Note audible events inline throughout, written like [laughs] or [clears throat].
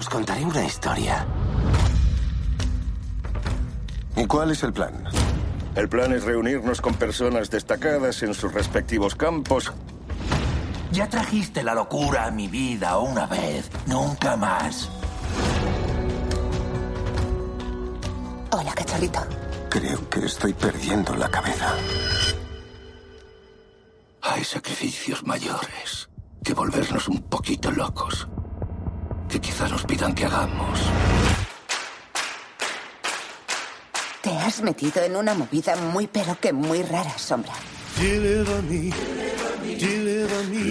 Os contaré una historia. ¿Y cuál es el plan? El plan es reunirnos con personas destacadas en sus respectivos campos. Ya trajiste la locura a mi vida una vez, nunca más. Hola, cachorrito. Creo que estoy perdiendo la cabeza. Hay sacrificios mayores que volvernos un poquito locos. Que quizá nos pidan que hagamos. Te has metido en una movida muy pero que muy rara, Sombra.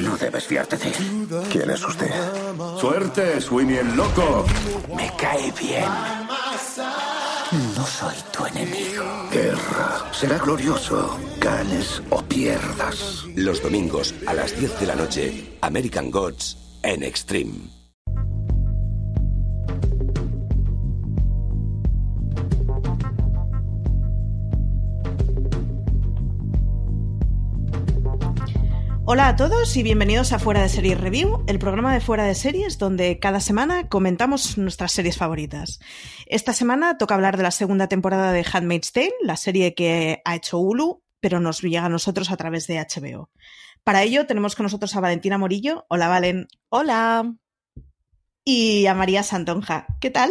No debes fiarte de él. ¿Quién es usted? Suerte, Sweeney el loco. Me cae bien. No soy tu enemigo. Guerra. Será glorioso. Ganes o pierdas. Los domingos a las 10 de la noche, American Gods en Extreme. Hola a todos y bienvenidos a Fuera de Series Review, el programa de Fuera de Series donde cada semana comentamos nuestras series favoritas. Esta semana toca hablar de la segunda temporada de Handmaid's Tale, la serie que ha hecho Hulu, pero nos llega a nosotros a través de HBO. Para ello tenemos con nosotros a Valentina Morillo. Hola, Valen. Hola. Y a María Santonja. ¿Qué tal?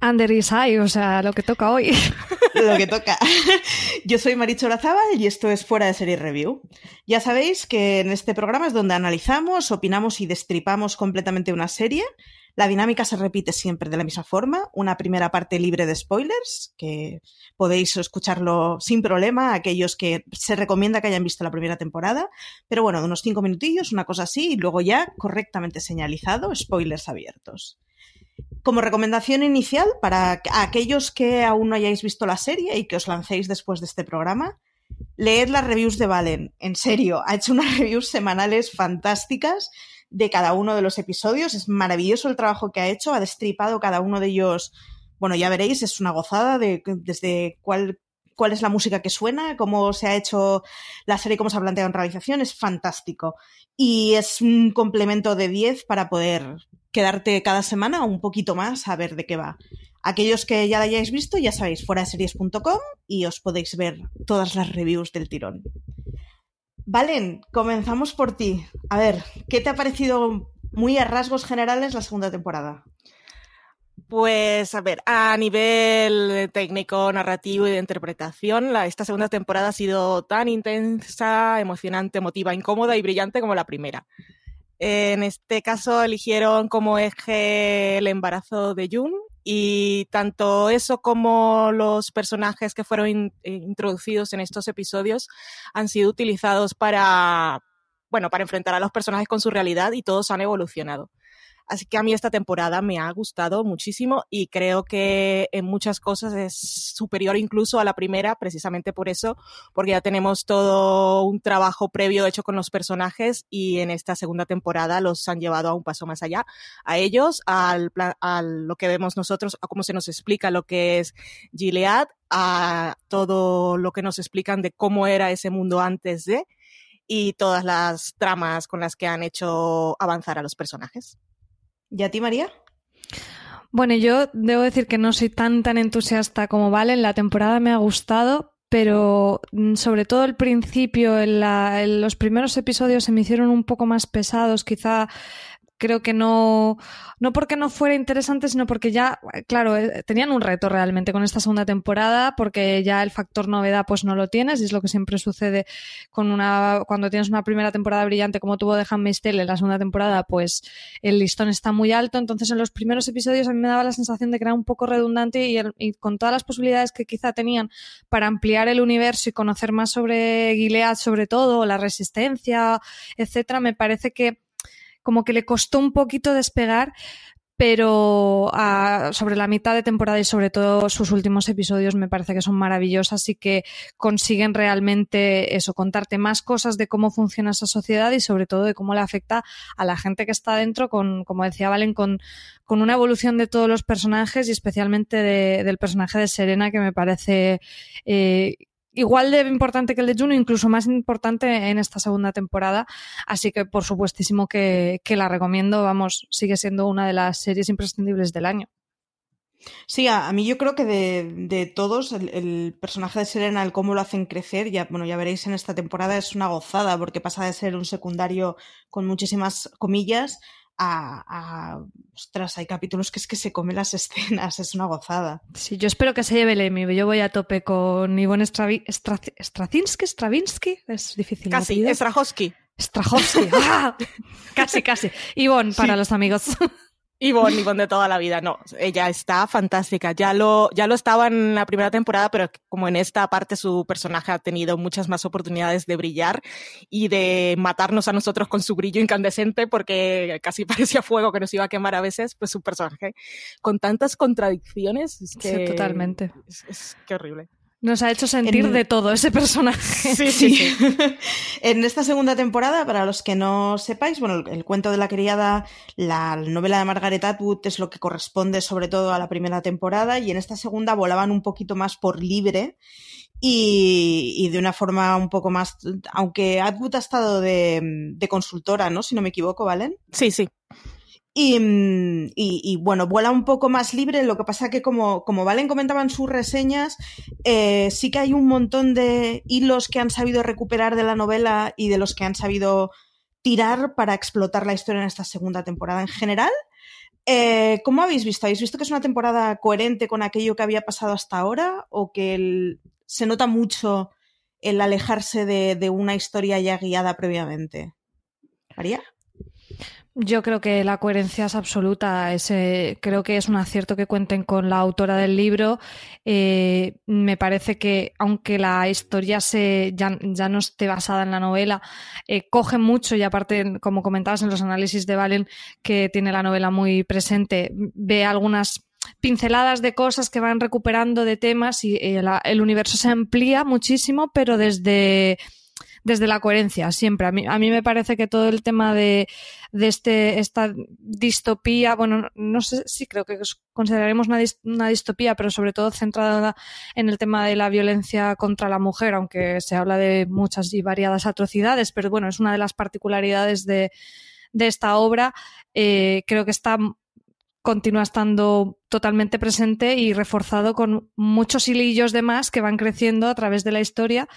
Under is high, o sea, lo que toca hoy. [laughs] lo que toca. [laughs] Yo soy Maricho Lazábal y esto es Fuera de Serie Review. Ya sabéis que en este programa es donde analizamos, opinamos y destripamos completamente una serie. La dinámica se repite siempre de la misma forma. Una primera parte libre de spoilers, que podéis escucharlo sin problema, aquellos que se recomienda que hayan visto la primera temporada. Pero bueno, de unos cinco minutillos, una cosa así, y luego ya correctamente señalizado, spoilers abiertos. Como recomendación inicial para aquellos que aún no hayáis visto la serie y que os lancéis después de este programa, leed las reviews de Valen. En serio, ha hecho unas [laughs] reviews semanales fantásticas de cada uno de los episodios. Es maravilloso el trabajo que ha hecho. Ha destripado cada uno de ellos. Bueno, ya veréis, es una gozada de desde cuál, cuál es la música que suena, cómo se ha hecho la serie, cómo se ha planteado en realización. Es fantástico. Y es un complemento de 10 para poder quedarte cada semana un poquito más a ver de qué va. Aquellos que ya la hayáis visto, ya sabéis, fuera de series.com y os podéis ver todas las reviews del tirón. Valen, comenzamos por ti. A ver, ¿qué te ha parecido muy a rasgos generales la segunda temporada? Pues a ver, a nivel técnico, narrativo y de interpretación, la, esta segunda temporada ha sido tan intensa, emocionante, emotiva, incómoda y brillante como la primera. En este caso eligieron como eje el embarazo de June y tanto eso como los personajes que fueron introducidos en estos episodios han sido utilizados para, bueno, para enfrentar a los personajes con su realidad y todos han evolucionado. Así que a mí esta temporada me ha gustado muchísimo y creo que en muchas cosas es superior incluso a la primera, precisamente por eso, porque ya tenemos todo un trabajo previo hecho con los personajes y en esta segunda temporada los han llevado a un paso más allá, a ellos, al a lo que vemos nosotros, a cómo se nos explica lo que es Gilead, a todo lo que nos explican de cómo era ese mundo antes de y todas las tramas con las que han hecho avanzar a los personajes. ¿Y a ti, María? Bueno, yo debo decir que no soy tan tan entusiasta como Valen. La temporada me ha gustado, pero mm, sobre todo el principio, en los primeros episodios se me hicieron un poco más pesados. Quizá creo que no, no porque no fuera interesante, sino porque ya, claro, eh, tenían un reto realmente con esta segunda temporada, porque ya el factor novedad pues no lo tienes, y es lo que siempre sucede con una, cuando tienes una primera temporada brillante como tuvo de Handmaid's Tale en la segunda temporada, pues el listón está muy alto, entonces en los primeros episodios a mí me daba la sensación de que era un poco redundante y, y con todas las posibilidades que quizá tenían para ampliar el universo y conocer más sobre Gilead sobre todo, la resistencia, etcétera, me parece que como que le costó un poquito despegar, pero ah, sobre la mitad de temporada y sobre todo sus últimos episodios me parece que son maravillosos y que consiguen realmente eso, contarte más cosas de cómo funciona esa sociedad y sobre todo de cómo le afecta a la gente que está dentro con, como decía Valen, con, con una evolución de todos los personajes y especialmente de, del personaje de Serena que me parece eh, igual de importante que el de Juno, incluso más importante en esta segunda temporada. Así que, por supuestísimo, que, que la recomiendo. Vamos, sigue siendo una de las series imprescindibles del año. Sí, a, a, mí yo creo que de, de todos, el, el, personaje de Serena, el cómo lo hacen crecer, ya, bueno, ya veréis en esta temporada, es una gozada, porque pasa de ser un secundario con muchísimas comillas a, a, ostras, hay capítulos que es que se come las [laughs] escenas, es una gozada. Sí, yo espero que se lleve el Emmy. Yo voy a tope con Ivonne Stravi, Stra, Straczynski, Stravinsky, es difícil. Casi, Strahowski. Strahowski, [laughs] ¡Ah! casi, casi. Ivonne para sí. los amigos. [laughs] Ivonne, Ivonne de toda la vida, no, ella está fantástica. Ya lo, ya lo estaba en la primera temporada, pero como en esta parte su personaje ha tenido muchas más oportunidades de brillar y de matarnos a nosotros con su brillo incandescente, porque casi [laughs] parecía fuego que nos iba a quemar a veces, pues su personaje con tantas contradicciones. Es que, sí, totalmente. Es, es que horrible. Nos ha hecho sentir en... de todo ese personaje. [laughs] Sí, sí, sí. en esta segunda temporada, para los que no sepáis, bueno, el, el, cuento de la criada, la novela de Margaret Atwood es lo que corresponde sobre todo a la primera temporada y en esta segunda volaban un poquito más por libre y, y de una forma un poco más, aunque Atwood ha estado de, de consultora, ¿no? Si no me equivoco, ¿valen? Sí, sí. Y, y, y, bueno, vuela un poco más libre, lo que pasa que como, como Valen comentaba en sus reseñas, eh, sí que hay un montón de hilos que han sabido recuperar de la novela y de los que han sabido tirar para explotar la historia en esta segunda temporada. En general, eh, ¿cómo habéis visto? ¿Habéis visto que es una temporada coherente con aquello que había pasado hasta ahora? ¿O que el, se nota mucho el alejarse de, de una historia ya guiada previamente? ¿María? Yo creo que la coherencia es absoluta. Ese, creo que es un acierto que cuenten con la autora del libro. Eh, me parece que, aunque la historia se, ya, no esté basada en la novela, eh, coge mucho y aparte, como comentabas en los análisis de Valen, que tiene la novela muy presente, ve algunas pinceladas de cosas que van recuperando de temas y el, el universo se amplía muchísimo, pero desde desde la coherencia, siempre. A mí, a me parece que todo el tema de, este, esta distopía, bueno, no sé si creo que consideraremos una, una, distopía, pero sobre todo centrada en el tema de la violencia contra la mujer, aunque se habla de muchas y variadas atrocidades, pero bueno, es una de las particularidades de, de esta obra. Eh, creo que está continúa estando totalmente presente y reforzado con muchos hilillos de más que van creciendo a través de la historia,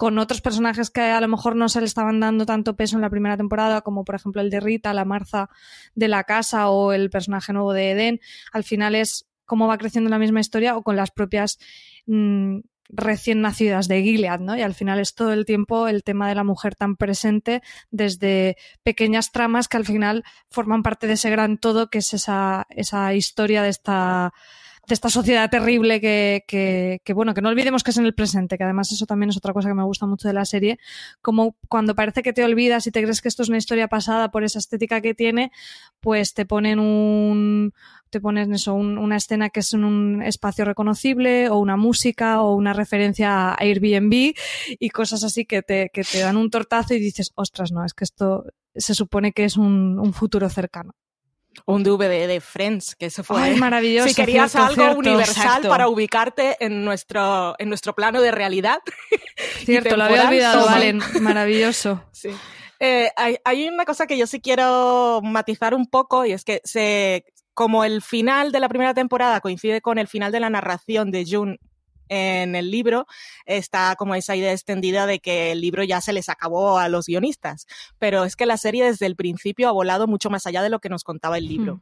con otros personajes que a lo mejor no se le estaban dando tanto peso en la primera temporada, como por ejemplo el de Rita, la Marza de la casa o el personaje nuevo de Eden. Al final es cómo va creciendo la misma historia o con las propias mmm, recién nacidas de Gilead, ¿no? Y al final es todo el tiempo el tema de la mujer tan presente desde pequeñas tramas que al final forman parte de ese gran todo que es esa, esa historia de esta esta sociedad terrible que, bueno, que no olvidemos que es en el presente, que además eso también es otra cosa que me gusta mucho de la serie, como cuando parece que te olvidas y te crees que esto es una historia pasada por esa estética que tiene, pues te ponen un, te ponen eso, un, una escena que es en un espacio reconocible o una música o una referencia a Airbnb y cosas así que te, dan un tortazo y dices, ostras, no, es que esto se supone que es un futuro cercano un DVD de Friends, que eso fue Ay, maravilloso. Si querías cierto, algo cierto, universal exacto. para ubicarte en nuestro, en nuestro plano de realidad. [laughs] Cierto, lo había olvidado, Valen. Maravilloso. [laughs] Sí. Eh, hay, hay, una cosa que yo sí quiero matizar un poco y es que se, como el final de la primera temporada coincide con el final de la narración de June en el libro está como esa idea extendida de que el libro ya se les acabó a los guionistas, pero es que la serie desde el principio ha volado mucho más allá de lo que nos contaba el libro.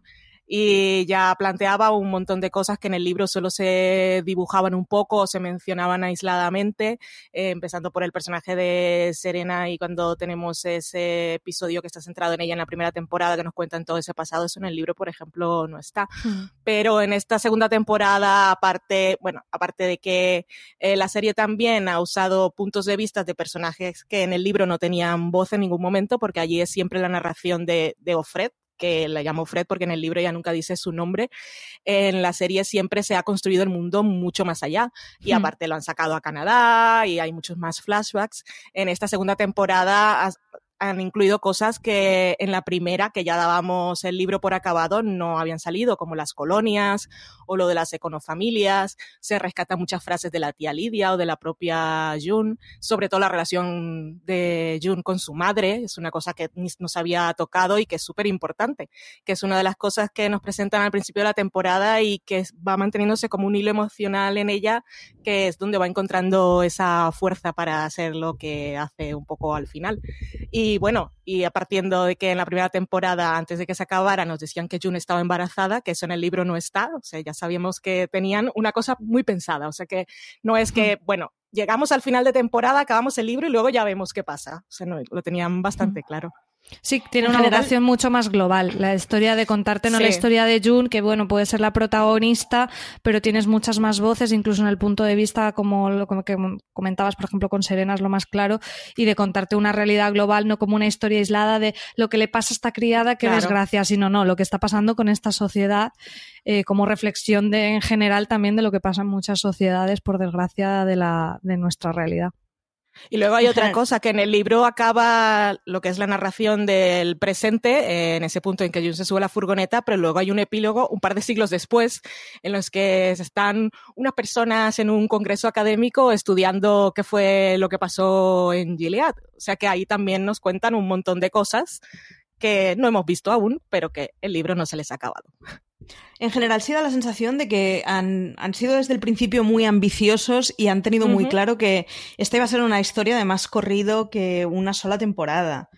Y ya planteaba un montón de cosas que en el libro solo se dibujaban un poco o se mencionaban aisladamente, eh, empezando por el personaje de Serena y cuando tenemos ese episodio que está centrado en ella en la primera temporada que nos cuentan todo ese pasado, eso en el libro, por ejemplo, no está. Mm. Pero en esta segunda temporada, aparte, bueno, aparte de que eh, la serie también ha usado puntos de vista de personajes que en el libro no tenían voz en ningún momento, porque allí es siempre la narración de, de Ofred, que la llamo Fred porque en el libro ya nunca dice su nombre, en la serie siempre se ha construido el mundo mucho más allá. Y aparte lo han sacado a Canadá y hay muchos más flashbacks. En esta segunda temporada han incluido cosas que en la primera, que ya dábamos el libro por acabado, no habían salido, como las colonias o lo de las econofamilias. Se rescatan muchas frases de la tía Lidia o de la propia June, sobre todo la relación de June con su madre. Es una cosa que nos había tocado y que es súper importante, que es una de las cosas que nos presentan al principio de la temporada y que va manteniéndose como un hilo emocional en ella, que es donde va encontrando esa fuerza para hacer lo que hace un poco al final. Y y bueno, y a partiendo de que en la primera temporada, antes de que se acabara, nos decían que June estaba embarazada, que eso en el libro no está, o sea, ya sabíamos que tenían una cosa muy pensada, o sea, que no es que, bueno, llegamos al final de temporada, acabamos el libro y luego ya vemos qué pasa, o sea, no, lo tenían bastante claro. Sí, tiene una vocación mucho más global. La historia de contarte, no la historia de June, que bueno, puede ser la protagonista, pero tienes muchas más voces, incluso en el punto de vista, como lo que comentabas, por ejemplo, con Serena es lo más claro, y de contarte una realidad global, no como una historia aislada de lo que le pasa a esta criada, qué desgracia, sino no, lo que está pasando con esta sociedad, eh, como reflexión de, en general también de lo que pasa en muchas sociedades, por desgracia, de, la, de nuestra realidad. Y luego hay otra cosa, que en el libro acaba lo que es la narración del presente, eh, en ese punto en que Jun se sube a la furgoneta, pero luego hay un epílogo un par de siglos después, en los que están unas personas en un congreso académico estudiando qué fue lo que pasó en Gilead. O sea que ahí también nos cuentan un montón de cosas que no hemos visto aún, pero que el libro no se les ha acabado. En general, sí da la sensación de que han, sido desde el principio muy ambiciosos y han tenido muy claro que esta iba a ser una historia de más corrido que una sola temporada.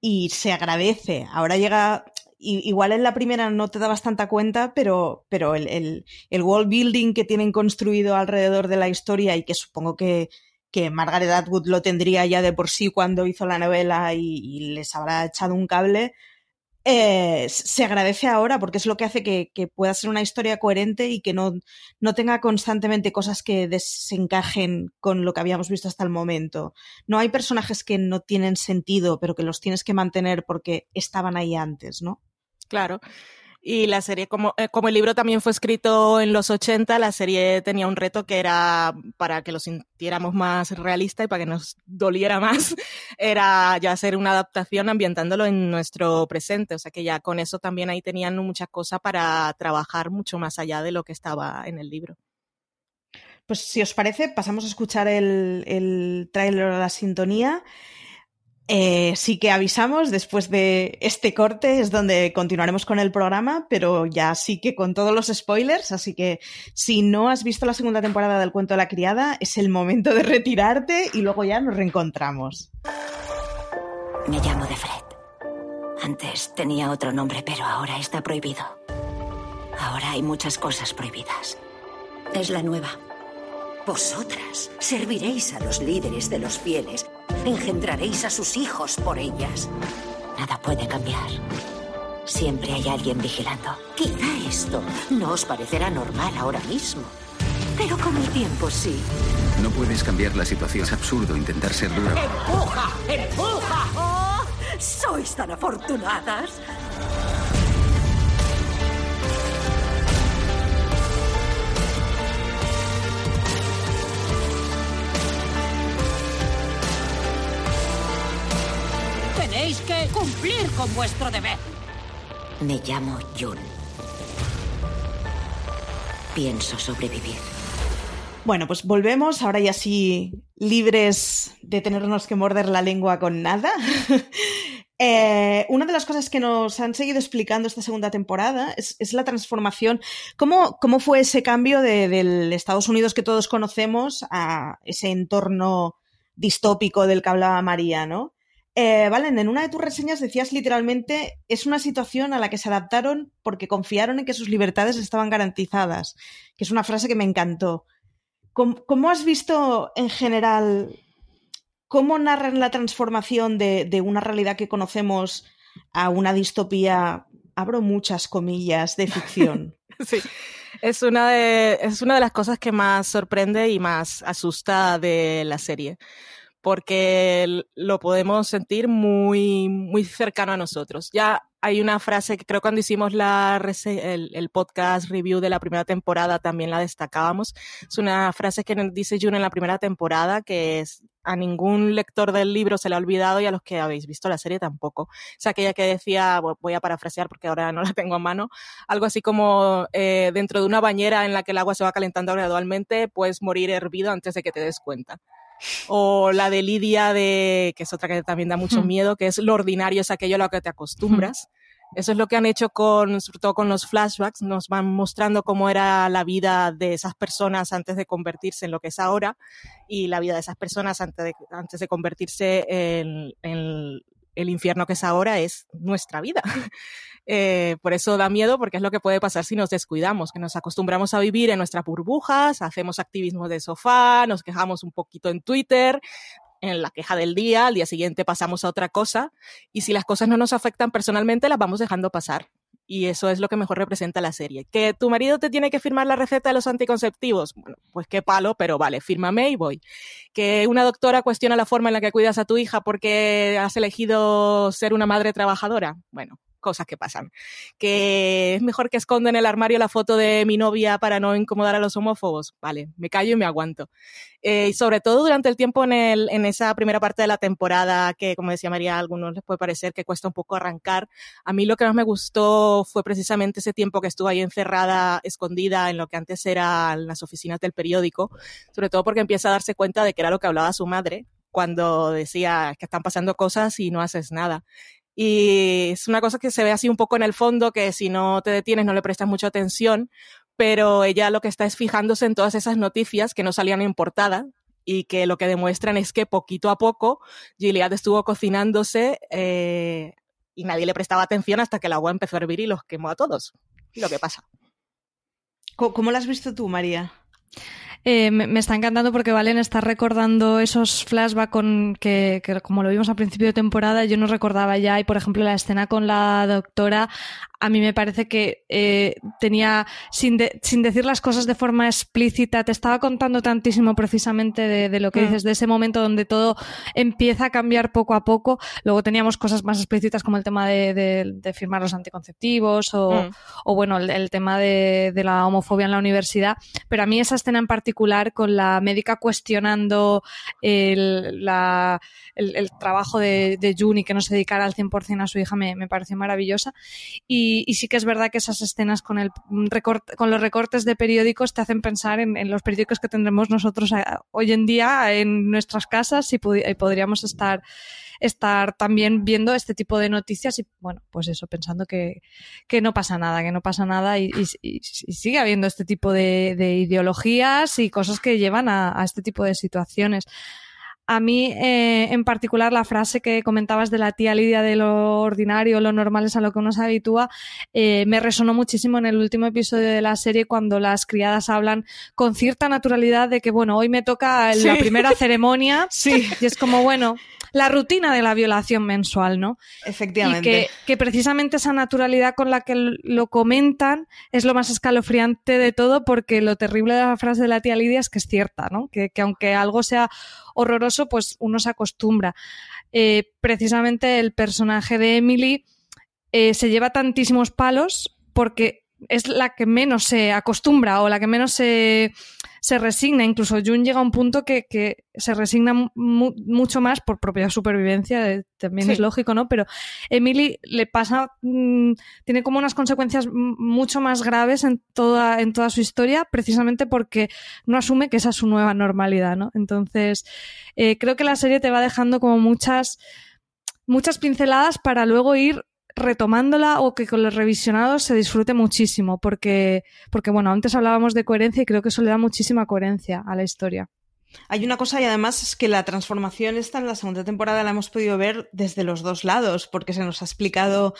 Y se agradece. Ahora llega. Igual en la primera no te dabas tanta cuenta, pero, pero el, el, el world building que tienen construido alrededor de la historia y que supongo que, que Margaret Atwood lo tendría ya de por sí cuando hizo la novela y les habrá echado un cable, eh, se agradece ahora porque es lo que hace que, pueda ser una historia coherente y que no, no, tenga constantemente cosas que desencajen con lo que habíamos visto hasta el momento. No hay personajes que no tienen sentido, pero que los tienes que mantener porque estaban ahí antes, ¿no? Claro. Y la serie, como, eh, como el libro también fue escrito en los 80, la serie tenía un reto que era para que lo sintiéramos más realista y para que nos doliera más, [laughs] era ya hacer una adaptación ambientándolo en nuestro presente. O sea que ya con eso también ahí tenían mucha cosa para trabajar mucho más allá de lo que estaba en el libro. Pues si os parece, pasamos a escuchar el, el tráiler de la sintonía eh, sí que avisamos, después de este corte es donde continuaremos con el programa, pero ya sí que con todos los spoilers, así que si no has visto la segunda temporada del cuento de la criada, es el momento de retirarte y luego ya nos reencontramos. Me llamo de Fred. Antes tenía otro nombre, pero ahora está prohibido. Ahora hay muchas cosas prohibidas. Es la nueva. Vosotras serviréis a los líderes de los fieles Engendraréis a sus hijos por ellas. Nada puede cambiar. Siempre hay alguien vigilando. Quizá esto no os parecerá normal ahora mismo. Pero con el tiempo sí. No puedes cambiar la situación. Es absurdo intentar ser dura. ¡Empuja! ¡Empuja! ¡Oh! ¡Sois tan afortunadas! Tenéis que cumplir con vuestro deber. Me llamo Jun. Pienso sobrevivir. Bueno, pues volvemos, ahora ya sí libres de tenernos que morder la lengua con nada. [laughs] Eh, una de las cosas que nos han seguido explicando esta segunda temporada es, la transformación. ¿Cómo, ¿Cómo, fue ese cambio del Estados Unidos que todos conocemos a ese entorno distópico del que hablaba María, ¿no? Eh, Valen, en una de tus reseñas decías literalmente, es una situación a la que se adaptaron porque confiaron en que sus libertades estaban garantizadas, que es una frase que me encantó. ¿Cómo, has visto en general, cómo narran la transformación de, de una realidad que conocemos a una distopía, abro muchas comillas, de ficción? [laughs] sí. Es una, de, es una de las cosas que más sorprende y más asusta de la serie porque lo podemos sentir muy, muy cercano a nosotros. Ya hay una frase que creo cuando hicimos la, el, el, podcast review de la primera temporada también la destacábamos. Es una frase que dice June en la primera temporada que es a ningún lector del libro se le ha olvidado y a los que habéis visto la serie tampoco. Es aquella que decía, voy a parafrasear porque ahora no la [laughs] tengo a mano, algo así como eh, dentro de una bañera en la que el agua se va calentando gradualmente, puedes morir hervido antes de que te des cuenta. O la de Lidia, de, que es otra que también da mucho miedo, que es lo ordinario, es aquello a lo que te acostumbras. Eso es lo que han hecho con, sobre todo con los flashbacks, nos van mostrando cómo era la vida de esas personas antes de convertirse en lo que es ahora y la vida de esas personas antes de, antes de convertirse en, en el infierno que es ahora es nuestra vida. [laughs] Eh, por eso da miedo, porque es lo que puede pasar si nos descuidamos, que nos acostumbramos a vivir en nuestras burbujas, hacemos activismo de sofá, nos quejamos un poquito en Twitter, en la queja del día, al día siguiente pasamos a otra cosa, y si las cosas no nos afectan personalmente, las vamos dejando pasar. Y eso es lo que mejor representa la serie. Que tu marido te tiene que firmar la receta de los anticonceptivos. Bueno, pues qué palo, pero vale, fírmame y voy. Que una doctora cuestiona la forma en la que cuidas a tu hija porque has elegido ser una madre trabajadora. Bueno, cosas que pasan. Que es mejor que esconda en el armario la foto de mi novia para no incomodar a los homófobos. Vale, me callo y me aguanto. Eh, y sobre todo durante el tiempo en, el, en esa primera parte de la temporada, que como decía María, a algunos les puede parecer que cuesta un poco arrancar. A mí lo que más me gustó fue precisamente ese tiempo que estuvo ahí encerrada, escondida en lo que antes eran las oficinas del periódico, sobre todo porque empieza a darse cuenta de que era lo que hablaba su madre, cuando decía que están pasando cosas y no haces nada. Y es una cosa que se ve así un poco en el fondo, que si no te detienes no le prestas mucha atención, pero ella lo que está es fijándose en todas esas noticias que no salían en portada y que lo que demuestran es que poquito a poco Gilead estuvo cocinándose eh, y nadie le prestaba atención hasta que el agua empezó a hervir y los quemó a todos. Lo que pasa. ¿Cómo, lo has visto tú, María? Eh, me, está encantando porque Valen está recordando esos flashbacks con que, como lo vimos al principio de temporada, yo no recordaba ya. Y por ejemplo, la escena con la doctora a mí me parece que eh, tenía, sin, sin, decir las cosas de forma explícita, te estaba contando tantísimo precisamente de, lo que mm. dices, de ese momento donde todo empieza a cambiar poco a poco. Luego teníamos cosas más explícitas como el tema de, firmar los anticonceptivos o, mm. o bueno, el, tema de, la homofobia en la universidad. Pero a mí esa escena en particular con la médica cuestionando el, la, el, trabajo de, de Juni que no se dedicara al 100% a su hija me, me pareció maravillosa. Y, y, sí que es verdad que esas escenas con, el con los recortes de periódicos te hacen pensar en, los periódicos que tendremos nosotros eh, hoy en día en nuestras casas y, podríamos estar estar también viendo este tipo de noticias y, bueno, pues eso, pensando que, que no pasa nada, que no pasa nada y, sigue habiendo este tipo de, ideologías y cosas que llevan a, a, este tipo de situaciones. A mí, eh, en particular, la frase que comentabas de la tía Lidia de lo ordinario, lo normal es a lo que uno se habitúa, eh, me resonó muchísimo en el último episodio de la serie cuando las criadas hablan con cierta naturalidad de que, bueno, hoy me toca la primera [laughs] ceremonia sí. y es como, bueno, la rutina de la violación mensual, ¿no? Efectivamente. Y que, precisamente esa naturalidad con la que lo comentan es lo más escalofriante de todo, porque lo terrible de la frase de la tía Lidia es que es cierta, ¿no? Que, aunque algo sea horroroso, pues uno se acostumbra. Eh, precisamente el personaje de Emily eh, se lleva tantísimos palos porque es la que menos se acostumbra o la que menos se se resigna, incluso Jun llega a un punto que, que se resigna mucho más por propia supervivencia, también es lógico, ¿no? Pero Emily le pasa, mm, tiene como unas consecuencias mucho más graves en toda, en toda su historia, precisamente porque no asume que esa es su nueva normalidad, ¿no? Entonces, eh, creo que la serie te va dejando como muchas muchas pinceladas para luego ir retomándola o que con los revisionados se disfrute muchísimo, porque, porque bueno, antes hablábamos de coherencia y creo que eso le da muchísima coherencia a la historia. Hay una cosa y además es que la transformación esta en la segunda temporada la hemos podido ver desde los dos lados, porque se nos ha explicado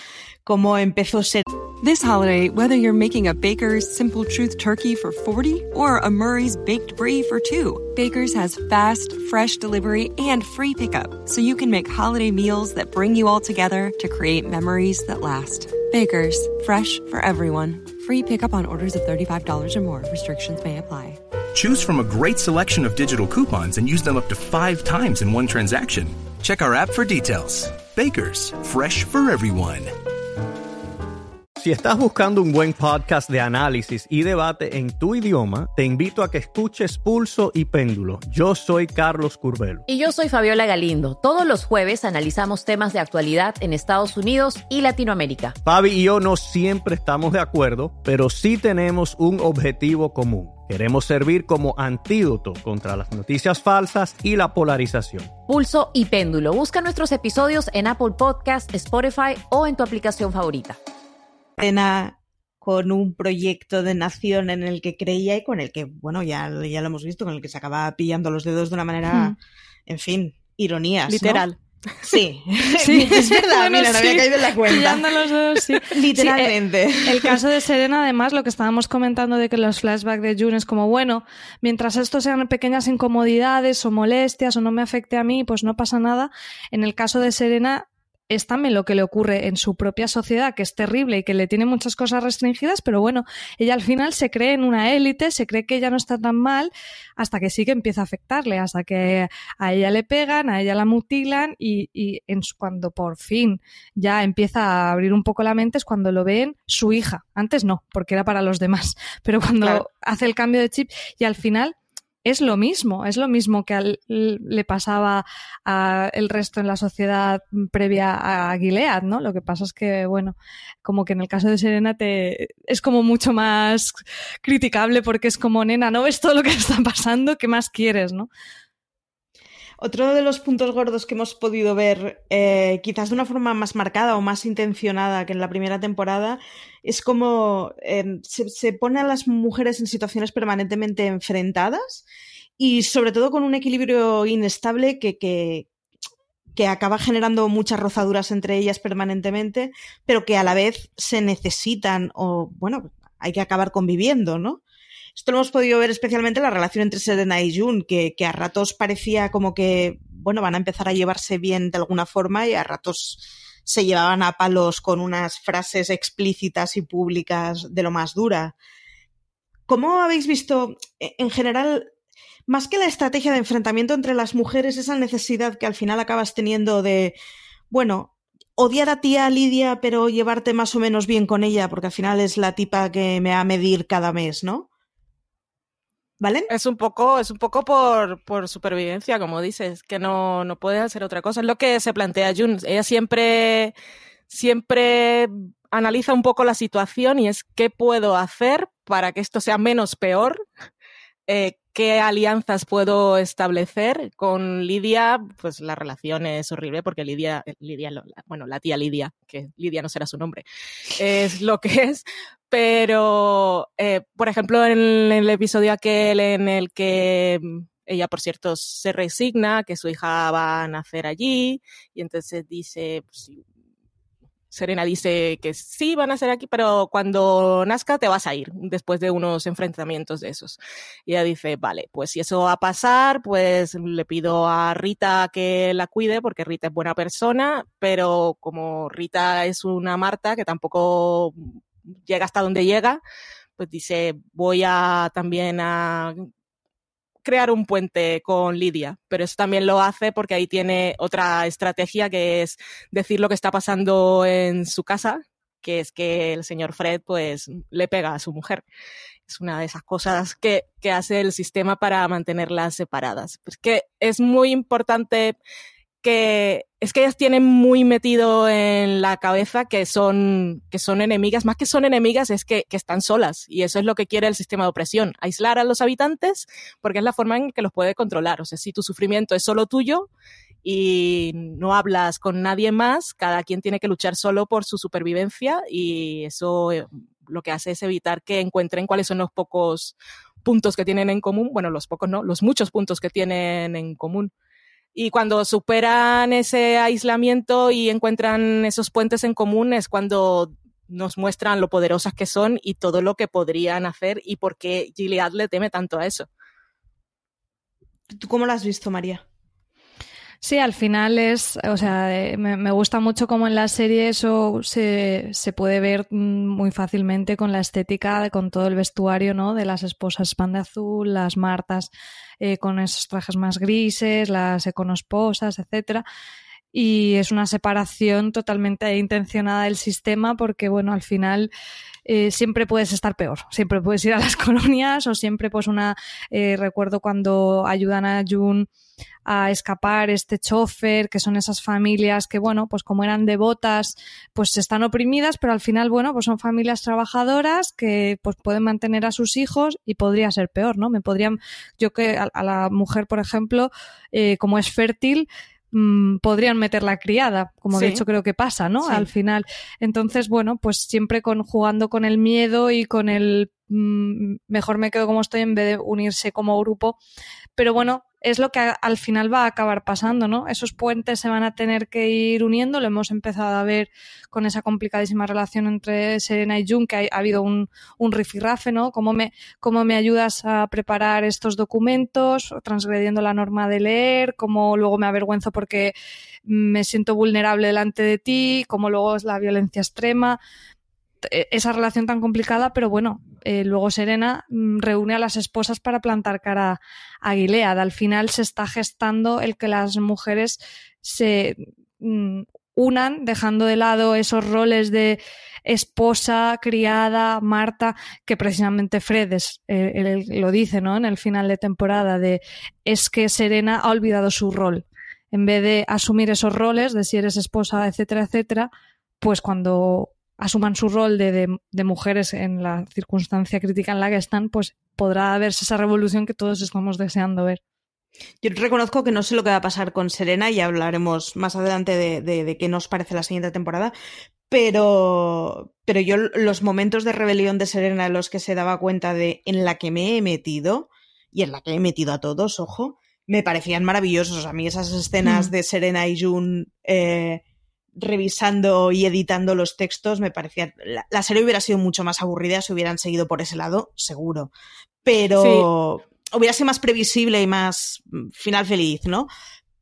cómo empezó ser. This holiday, whether you're making a Baker's Simple Truth turkey for 40 or a Murray's Baked Brie for 2, Baker's has fast, fresh delivery and free pickup, so you can make holiday meals that bring you all together to create memories that last. Baker's, fresh for everyone. Free pickup on orders of $35 or more. Restrictions may apply. Choose from a great selection of digital coupons and use them up to five times in one transaction. Check our app for details. Bakers, fresh for everyone. Si estás buscando un buen podcast de análisis y debate en tu idioma, te invito a que escuches Pulso y Péndulo. Yo soy Carlos Curbelo. Y yo soy Fabiola Galindo. Todos los jueves analizamos temas de actualidad en Estados Unidos y Latinoamérica. Fabi y yo no siempre estamos de acuerdo, pero sí tenemos un objetivo común. Queremos servir como antídoto contra las noticias falsas y la polarización. Pulso y Péndulo. Busca nuestros episodios en Apple Podcast, Spotify o en tu aplicación favorita con un proyecto de nación en el que creía y con el que, bueno, ya, ya lo hemos visto, con el que se acaba pillando los dedos de una manera, en fin, ironías. Literal. Sí, [laughs] sí, es verdad, mira, no había caído en la cuenta. Los dedos, sí. [laughs] Literalmente. el, el, caso de Serena, además, lo que estábamos comentando de que los flashbacks de June es como, bueno, mientras esto sean pequeñas incomodidades o molestias o no me afecte a mí, pues no pasa nada. En el caso de Serena, es también lo que le ocurre en su propia sociedad, que es terrible y que le tiene muchas cosas restringidas, pero bueno, ella al final se cree en una élite, se cree que ella no está tan mal, hasta que sí que empieza a afectarle, hasta que a ella le pegan, a ella la mutilan y, y en cuando por fin ya empieza a abrir un poco la mente es cuando lo ven su hija. Antes no, porque era para los demás, [laughs] pero cuando hace el cambio de chip y al final es lo mismo, es lo mismo que le pasaba al resto en la sociedad previa a Gilead, ¿no? Lo que pasa es que, bueno, como que en el caso de Serena te, es como mucho más criticable porque es como, nena, ¿no ves todo lo que está pasando? ¿Qué más quieres, no? Otro de los puntos gordos que hemos podido ver, eh, quizás de una forma más marcada o más intencionada que en la primera temporada, es como eh, se, se, pone a las mujeres en situaciones permanentemente enfrentadas y sobre todo con un equilibrio inestable que, que, que acaba generando muchas rozaduras entre ellas permanentemente, pero que a la vez se necesitan o, bueno, hay que acabar conviviendo, ¿no? Esto lo hemos podido ver especialmente en la relación entre Serena y Jun, que, a ratos parecía como que, bueno, van a empezar a llevarse bien de alguna forma y a ratos se llevaban a palos con unas frases explícitas y públicas de lo más dura. ¿Cómo habéis visto, e, en general, más que la estrategia de enfrentamiento entre las mujeres, esa necesidad que al final acabas teniendo de, bueno, odiar a tía Lidia, pero llevarte más o menos bien con ella, porque al final es la tipa que me va a medir cada mes, ¿no? Es un poco, es un poco por, por supervivencia, como dices, que no, no puedes hacer otra cosa. Es lo que se plantea Jun. Ella siempre, siempre analiza un poco la situación y es qué puedo hacer para que esto sea menos peor, eh, qué alianzas puedo establecer con Lidia, pues la relación es horrible porque Lidia, Lidia, bueno, la tía Lidia, que Lidia no será su nombre, es lo que es, pero, eh, por ejemplo, en el episodio aquel en el que ella, por cierto, se resigna que su hija va a nacer allí y entonces dice, pues, Serena dice que sí van a ser aquí, pero cuando nazca te vas a ir después de unos enfrentamientos de esos. Y ella dice, vale, pues si eso va a pasar, pues le pido a Rita que la cuide porque Rita es buena persona, pero como Rita es una Marta que tampoco llega hasta donde llega, pues dice, voy a también a crear un puente con Lidia, pero eso también lo hace porque ahí tiene otra estrategia que es decir lo que está pasando en su casa, que es que el señor Fred pues le pega a su mujer. Es una de esas cosas que, que hace el sistema para mantenerlas separadas. Pues que es muy importante que es que ellas tienen muy metido en la cabeza que son, que son enemigas, más que son enemigas es que, que, están solas y eso es lo que quiere el sistema de opresión, aislar a los habitantes porque es la forma en que los puede controlar. O sea, si tu sufrimiento es solo tuyo y no hablas con nadie más, cada quien tiene que luchar solo por su supervivencia y eso eh, lo que hace es evitar que encuentren cuáles son los pocos puntos que tienen en común, bueno, los pocos no, los muchos puntos que tienen en común. Y cuando superan ese aislamiento y encuentran esos puentes en común es cuando nos muestran lo poderosas que son y todo lo que podrían hacer y por qué Gilead le teme tanto a eso. ¿Tú cómo lo has visto, María? Sí, al final es, o sea, eh, me, gusta mucho cómo en la serie eso se, se, puede ver mm, muy fácilmente con la estética, con todo el vestuario, ¿no? De las esposas pan de azul, las martas eh, con esos trajes más grises, las econosposas, etcétera y es una separación totalmente intencionada del sistema porque, bueno, al final eh, siempre puedes estar peor, siempre puedes ir a las [laughs] colonias o siempre pues una, eh, recuerdo cuando ayudan a Jun a escapar este chofer, que son esas familias que, bueno, pues como eran devotas, pues están oprimidas, pero al final, bueno, pues son familias trabajadoras que pues pueden mantener a sus hijos y podría ser peor, ¿no? Me podrían, yo que a, la mujer, por ejemplo, eh, como es fértil, Mm, podrían meter la criada, como de hecho creo que pasa, ¿no? Al final. Entonces, bueno, pues siempre con, jugando con el miedo y con el mm, mejor me quedo como estoy en vez de unirse como grupo. Pero bueno, es lo que al final va a acabar pasando, ¿no? Esos puentes se van a tener que ir uniendo, lo hemos empezado a ver con esa complicadísima relación entre Serena y Jun, que ha, habido un, un rifirrafe, ¿no? ¿Cómo me, ¿Cómo me ayudas a preparar estos documentos, transgrediendo la norma de leer? ¿Cómo luego me avergüenzo porque me siento vulnerable delante de ti? ¿Cómo luego es la violencia extrema? E, esa relación tan complicada, pero bueno, eh, luego Serena mm, reúne a las esposas para plantar cara a Gilead. Al final se está gestando el que las mujeres se mm, unan, dejando de lado esos roles de esposa, criada, Marta, que precisamente Fred eh, lo dice ¿no? en el final de temporada, de es que Serena ha olvidado su rol. En vez de asumir esos roles de si eres esposa, etcétera, etcétera, pues cuando asuman su rol de, mujeres en la circunstancia crítica en la que están, pues podrá verse esa revolución que todos estamos deseando ver. Yo reconozco que no sé lo que va a pasar con Serena y hablaremos más adelante de, qué nos parece la siguiente temporada, pero, pero yo los momentos de rebelión de Serena en los que se daba cuenta de en la que me he metido y en la que he metido a todos, ojo, me parecían maravillosos. A mí esas escenas mm. de Serena y June eh, revisando y editando los textos, me parecía. La, serie hubiera sido mucho más aburrida si hubieran seguido por ese lado, seguro. Pero hubiera sido más previsible y más mm, final feliz, ¿no?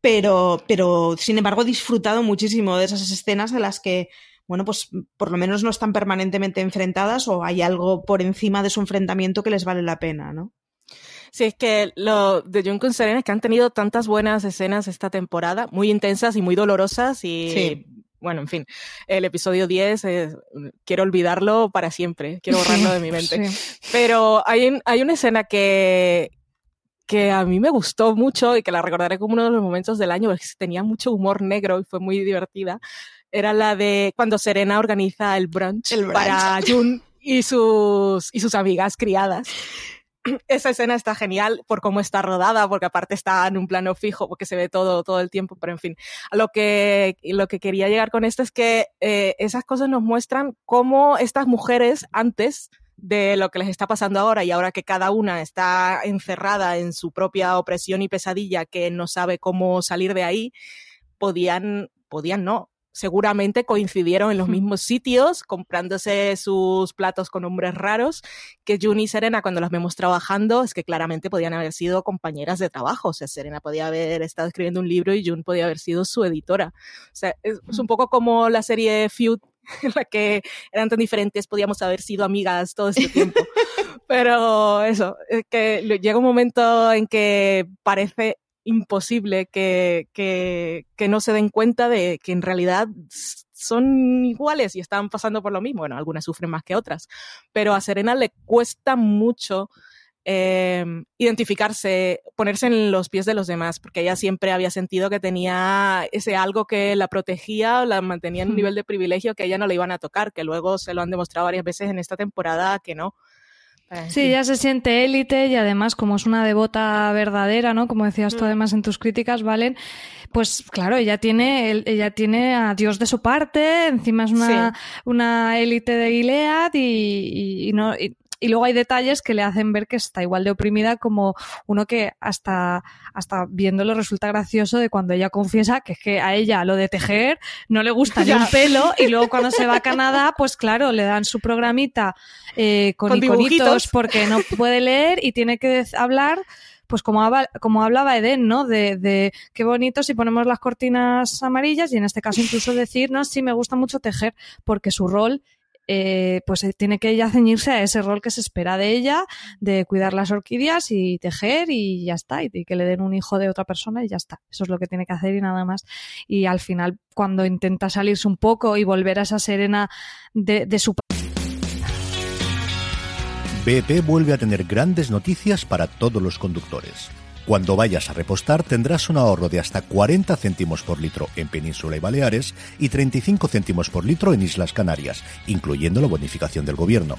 Pero, pero, sin embargo, he disfrutado muchísimo de esas escenas en las que, bueno, pues por lo menos no están permanentemente enfrentadas o hay algo por encima de su enfrentamiento que les vale la pena, ¿no? Sí, es que lo de Jun con Serena es que han tenido tantas buenas escenas esta temporada, muy intensas y muy dolorosas y bueno, en fin, el episodio 10, quiero olvidarlo para siempre, quiero borrarlo de mi [laughs] mente. Pero hay, hay una escena que, que a mí me gustó mucho y que la recordaré como uno de los momentos del año, porque tenía mucho humor negro y fue muy divertida. Era la de cuando Serena organiza el brunch, el brunch. para Jun y sus, y sus amigas criadas. [clears throat] esa escena está genial por cómo está rodada, porque aparte está en un plano fijo, porque se ve todo, todo el tiempo, pero en fin, lo que, lo que quería llegar con esto es que eh, esas cosas nos muestran cómo estas mujeres antes de lo que les está pasando ahora y ahora que cada una está encerrada en su propia opresión y pesadilla que no sabe cómo salir de ahí, podían, podían no, seguramente coincidieron en los mismos sitios, comprándose sus platos con nombres raros, que June y Serena cuando las vemos trabajando, es que claramente podían haber sido compañeras de trabajo. O sea, Serena podía haber estado escribiendo un libro y June podía haber sido su editora. O sea, es, un poco como la serie Feud, [laughs] en la que eran tan diferentes, podíamos haber sido amigas todo este tiempo. [laughs] Pero eso, es que llega un momento en que parece imposible que, que, que, no se den cuenta de que en realidad son iguales y están pasando por lo mismo. Bueno, algunas sufren más que otras, pero a Serena le cuesta mucho eh, identificarse, ponerse en los pies de los demás, porque ella siempre había sentido que tenía ese algo que la protegía, la mantenía en un nivel de privilegio que ella no le iban a tocar, que luego se lo han demostrado varias veces en esta temporada que no. Sí, ella se siente élite y además como es una devota verdadera, ¿no? Como decías tú mm. además en tus críticas, Valen, pues claro, ella tiene, ella tiene a Dios de su parte, encima es una, una élite de Gilead y, no, y luego hay detalles que le hacen ver que está igual de oprimida como uno que hasta, hasta viéndolo resulta gracioso de cuando ella confiesa que es que a ella lo de tejer no le gusta ni un pelo y luego cuando se va a Canadá, pues claro, le dan su programita eh, con, Con iconitos dibujitos. porque no puede leer y tiene que hablar pues como, habla- como hablaba Eden, ¿no? De, de qué bonito si ponemos las cortinas amarillas y en este caso incluso decir, no, sí, me gusta mucho tejer, porque su rol, eh, pues eh, tiene que ella ceñirse a ese rol que se espera de ella, de cuidar las orquídeas y tejer y ya está, y, que le den un hijo de otra persona y ya está. Eso es lo que tiene que hacer y nada más. Y al final, cuando intenta salirse un poco y volver a esa serena de, de su BP vuelve a tener grandes noticias para todos los conductores. Cuando vayas a repostar tendrás un ahorro de hasta 40 céntimos por litro en Península y Baleares y 35 céntimos por litro en Islas Canarias, incluyendo la bonificación del gobierno.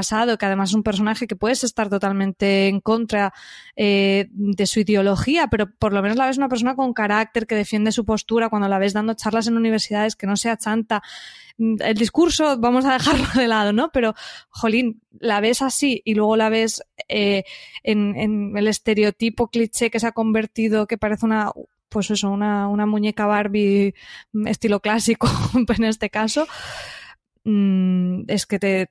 pasado, que además es un personaje que puedes estar totalmente en contra eh, de su ideología, pero por lo menos la ves una persona con carácter, que defiende su postura cuando la ves dando charlas en universidades, que no sea chanta. Mm, El discurso, vamos a dejarlo de lado, ¿no? Pero, jolín, la ves así y luego la ves eh, en, en el estereotipo cliché que se ha convertido, que parece una pues eso, una, una muñeca Barbie mm, estilo clásico [laughs] en este caso, mm, es que te,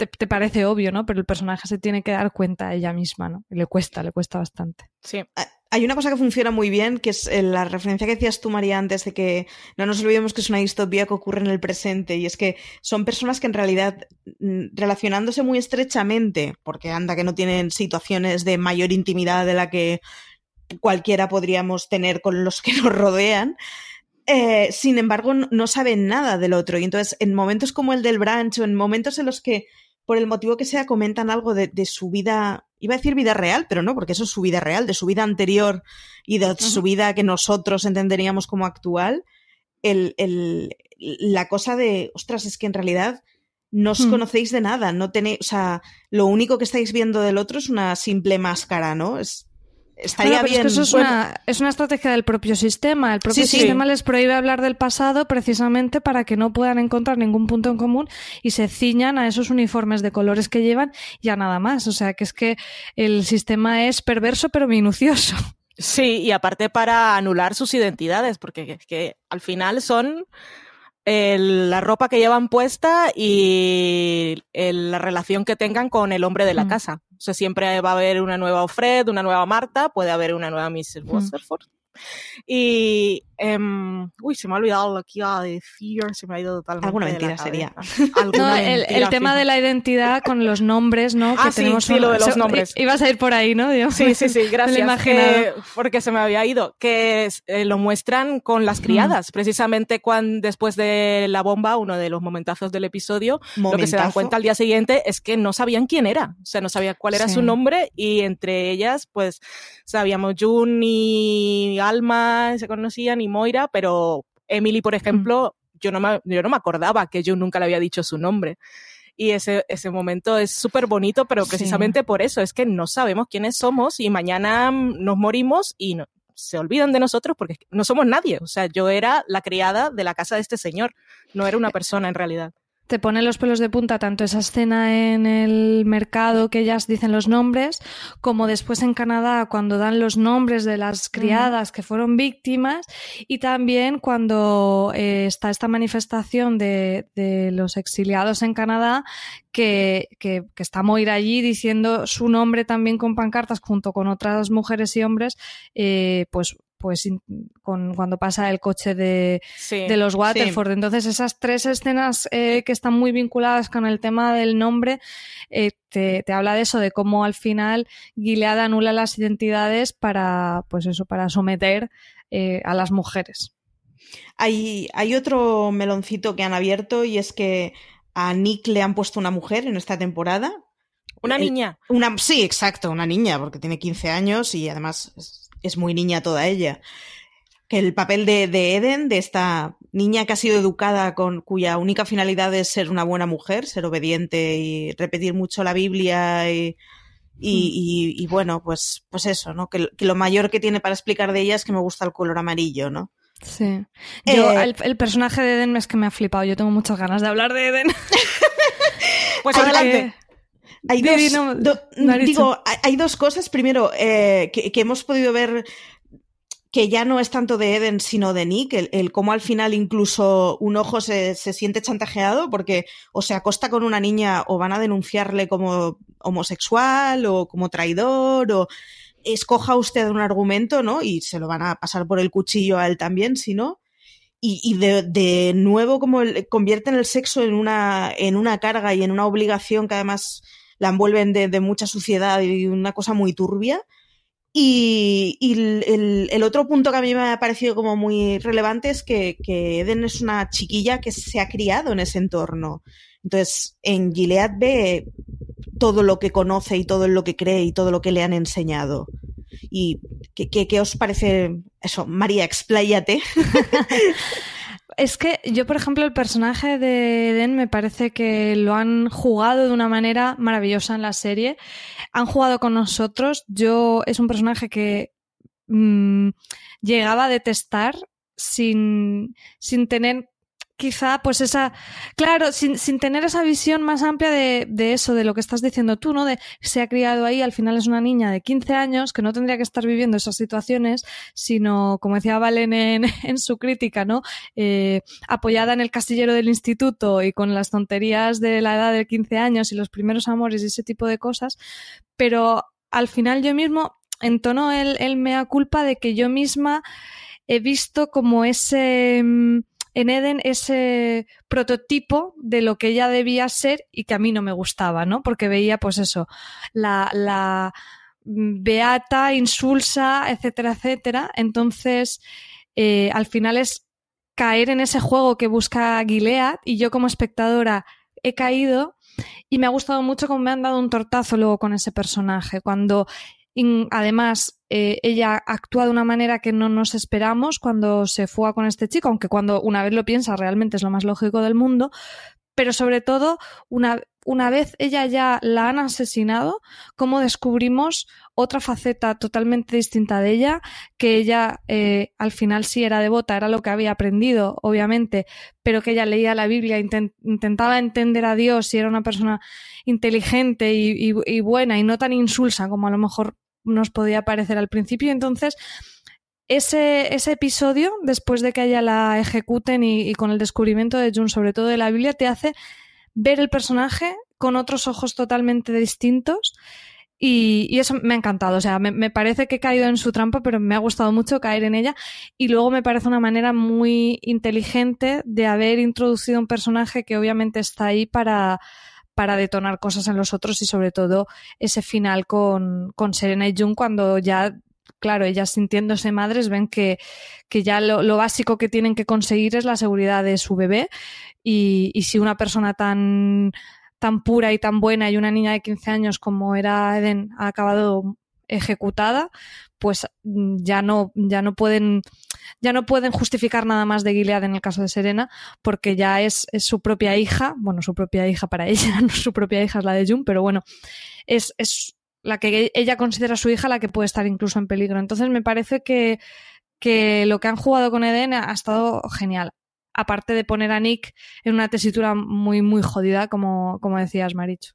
te, te parece obvio, ¿no? Pero el personaje se tiene que dar cuenta a ella misma, ¿no? Y le cuesta, le cuesta bastante. Sí. Hay una cosa que funciona muy bien, que es eh, la referencia que decías tú, María, antes de que no nos olvidemos que es una distopía que ocurre en el presente, y es que son personas que en realidad, mm, relacionándose muy estrechamente, porque anda que no tienen situaciones de mayor intimidad de la que cualquiera podríamos tener con los que nos rodean, eh, sin embargo, no, no saben nada del otro. Y entonces, en momentos como el del branch o en momentos en los que, por el motivo que sea, comentan algo de, de su vida, iba a decir vida real, pero no, porque eso es su vida real, de su vida anterior y de su vida que nosotros entenderíamos como actual, el, el- la cosa de, ostras, es que en realidad no os Hmm. conocéis de nada, no tenéis, o sea, lo único que estáis viendo del otro es una simple máscara, ¿no? Es, estaría Bueno, pero bien. Es que eso es, una, es una estrategia del propio sistema. El propio Sí, sí. sistema les prohíbe hablar del pasado precisamente para que no puedan encontrar ningún punto en común y se ciñan a esos uniformes de colores que llevan y a nada más. O sea, que es que el sistema es perverso pero minucioso. Sí, y aparte para anular sus identidades, porque es que al final son el- la ropa que llevan puesta y el- la relación que tengan con el hombre de la Mm. casa. O sea, siempre va a haber una nueva Fred, una nueva Marta, puede haber una nueva Mrs. Waterford. Y, em, uy, se me ha olvidado lo que iba a decir, se me ha ido totalmente. Alguna mentira sería. cabeza. Alguna No, el, mentira, el tema de la identidad con los nombres, ¿no? Ah, que sí, tenemos sí, lo de los nombres. Ibas a ir por ahí, ¿no? Yo Sí, sí, sí, gracias. imaginado. Eh, porque se me había ido. Que eh, lo muestran con las criadas. Precisamente cuando después de la bomba, uno de los momentazos del episodio, lo que se dan cuenta al día siguiente es que no sabían quién era. O sea, no sabían cuál era Sí. su nombre y entre ellas, pues, sabíamos June y Alma, se conocían, y Moira, pero Emily, por ejemplo, yo, no me, yo no me acordaba que June nunca le había dicho su nombre. Y ese, ese momento es súper bonito, pero Sí. precisamente por eso es que no sabemos quiénes somos y mañana mm, nos morimos y no- se olvidan de nosotros porque no somos nadie. O sea, yo era la criada de la casa de este señor, no era una persona en realidad. Te pone los pelos de punta tanto esa escena en el mercado que ellas dicen los nombres, como después en Canadá cuando dan los nombres de las criadas que fueron víctimas y también cuando eh, está esta manifestación de, de los exiliados en Canadá que, que, que está Moira allí diciendo su nombre también con pancartas junto con otras mujeres y hombres, eh, pues pues con, cuando pasa el coche de, Sí, de los sí. Waterford. Entonces, esas tres escenas eh, que están muy vinculadas con el tema del nombre, eh, te, te habla de eso, de cómo al final Gilead anula las identidades para, pues eso, para someter eh, a las mujeres. Hay, hay otro meloncito que han abierto y es que a Nick le han puesto una mujer en esta temporada. Una niña. Una, sí, exacto, una niña, porque tiene 15 años y además es, muy niña toda ella. Que el papel de, de, Eden, de esta niña que ha sido educada con cuya única finalidad es ser una buena mujer, ser obediente y repetir mucho la Biblia y, y, y, y bueno, pues, pues eso, ¿no? Que, que, lo mayor que tiene para explicar de ella es que me gusta el color amarillo, ¿no? Sí. Yo, eh, el, el, personaje de Eden es que me ha flipado. Yo tengo muchas ganas de hablar de Eden. [laughs] pues adelante. Hay dos, no, do, digo, hay dos cosas. Primero, eh, que, que, hemos podido ver que ya no es tanto de Eden, sino de Nick, el, el cómo al final incluso un ojo se, se, siente chantajeado porque o se acosta con una niña o van a denunciarle como homosexual o como traidor o escoja usted un argumento, ¿no? Y se lo van a pasar por el cuchillo a él también, si no. Y, y de, de, nuevo como el, convierten el sexo en una, en una carga y en una obligación que además la envuelven de, mucha suciedad y una cosa muy turbia. Y, el, otro punto que a mí me ha parecido como muy relevante es que, que, Eden es una chiquilla que se ha criado en ese entorno. Entonces, en Gilead ve todo lo que conoce y todo lo que cree y todo lo que le han enseñado. ¿Y qué, qué, qué os parece eso? María, expláyate. [laughs] Es que yo, por ejemplo, el personaje de Eden me parece que lo han jugado de una manera maravillosa en la serie. Han jugado con nosotros. Yo es un personaje que mmm, llegaba a detestar sin, sin tener quizá pues esa, claro, sin, sin tener esa visión más amplia de, de, eso, de lo que estás diciendo tú, ¿no? De se ha criado ahí, al final es una niña de 15 años que no tendría que estar viviendo esas situaciones, sino, como decía Valen en, [laughs] en su crítica, ¿no? Eh, apoyada en el castillero del instituto y con las tonterías de la edad de 15 años y los primeros amores y ese tipo de cosas, pero al final yo mismo entonó el, el mea culpa de que yo misma he visto como ese en Eden ese prototipo de lo que ella debía ser y que a mí no me gustaba, ¿no? Porque veía, pues eso, la, la beata, insulsa, etcétera, etcétera. Entonces, eh, al final es caer en ese juego que busca Gilead y yo como espectadora he caído y me ha gustado mucho como me han dado un tortazo luego con ese personaje. Cuando además, eh, ella actúa de una manera que no nos esperamos cuando se fuga con este chico, aunque cuando una vez lo piensa realmente es lo más lógico del mundo, pero sobre todo, una, una vez ella ya la han asesinado, cómo descubrimos otra faceta totalmente distinta de ella, que ella eh, al final sí era devota, era lo que había aprendido, obviamente, pero que ella leía la Biblia, intent, intentaba entender a Dios y era una persona inteligente y, y buena y no tan insulsa como a lo mejor nos podía parecer al principio. Entonces, ese, ese episodio, después de que ella la ejecuten y, con el descubrimiento de June, sobre todo de la Biblia, te hace ver el personaje con otros ojos totalmente distintos. Y, y eso me ha encantado. O sea, me, me, parece que he caído en su trampa, pero me ha gustado mucho caer en ella. Y luego me parece una manera muy inteligente de haber introducido un personaje que obviamente está ahí para, para detonar cosas en los otros y sobre todo ese final con, con Serena y Jung cuando ya claro, ellas sintiéndose madres ven que, que ya lo, lo, básico que tienen que conseguir es la seguridad de su bebé. Y, y, si una persona tan, tan pura y tan buena y una niña de 15 años como era Eden ha acabado ejecutada, pues ya no, ya no pueden, ya no pueden justificar nada más de Gilead en el caso de Serena, porque ya es, su propia hija, bueno, su propia hija para [laughs] ella, no su propia hija es la de June, pero bueno, es, es la que ella considera su hija la que puede estar incluso en peligro. Entonces me parece que, que lo que han jugado con Eden ha estado genial. Aparte de poner a Nick en una tesitura muy, muy jodida, como, como decías, Maricho.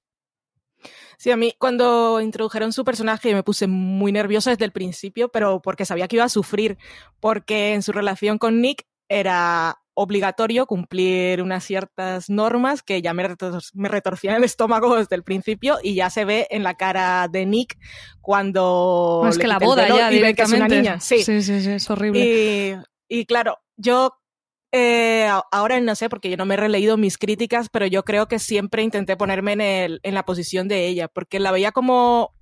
Sí, a mí cuando introdujeron su personaje me puse muy nerviosa desde el principio, pero porque sabía que iba a sufrir, porque en su relación con Nick era obligatorio cumplir unas ciertas normas que ya me, retor me retorcían el estómago desde el principio y ya se ve en la cara de Nick cuando no, es que la boda ya y ve que es una niña. Sí, sí, sí, sí es horrible. Y, y claro, yo eh, ahora no sé, porque yo no me he releído mis críticas, pero yo creo que siempre intenté ponerme en, el, en la posición de ella, porque la veía como,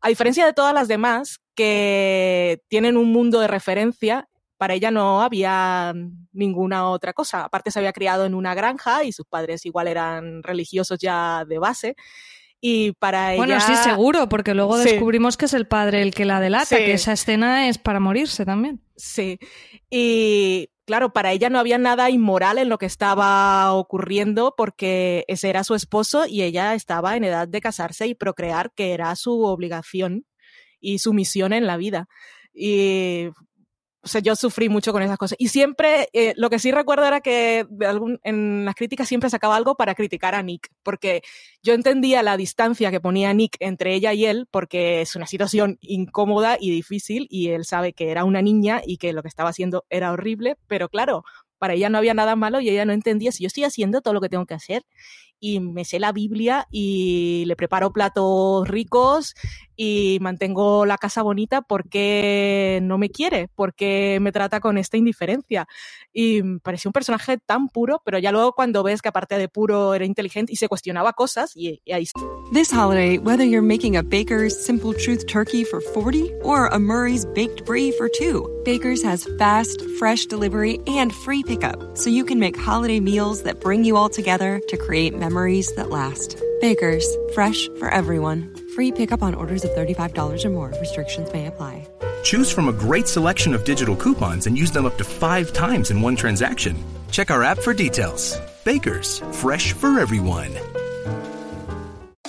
a diferencia de todas las demás, que tienen un mundo de referencia, para ella no había ninguna otra cosa. Aparte se había criado en una granja y sus padres igual eran religiosos ya de base. Y para ella... Bueno, sí, seguro, porque luego descubrimos que es el padre el que la delata, que esa escena es para morirse también. Sí. Y claro, para ella no había nada inmoral en lo que estaba ocurriendo porque ese era su esposo y ella estaba en edad de casarse y procrear, que era su obligación y su misión en la vida. Y o sea, yo sufrí mucho con esas cosas. Y siempre, eh, lo que sí recuerdo era que en las críticas siempre sacaba algo para criticar a Nick, porque yo entendía la distancia que ponía Nick entre ella y él, porque es una situación incómoda y difícil, y él sabe que era una niña y que lo que estaba haciendo era horrible, pero claro, para ella no había nada malo y ella no entendía si yo estoy haciendo todo lo que tengo que hacer y me sé la Biblia y le preparo platos ricos y mantengo la casa bonita porque no me quiere, porque me trata con esta indiferencia. Y me pareció un personaje tan puro, pero ya luego cuando ves que aparte de puro era inteligente y se cuestionaba cosas y, y ahí This holiday, whether you're making a Baker's Simple Truth turkey for 40 or a Murray's baked brie for 2, Baker's has fast, fresh delivery and free pickup so you can make holiday meals that bring you all together to create memories that last. Baker's, fresh for everyone. Free pickup on orders of $35 or more. Restrictions may apply. Choose from a great selection of digital coupons and use them up to five times in one transaction. Check our app for details. Bakers, fresh for everyone.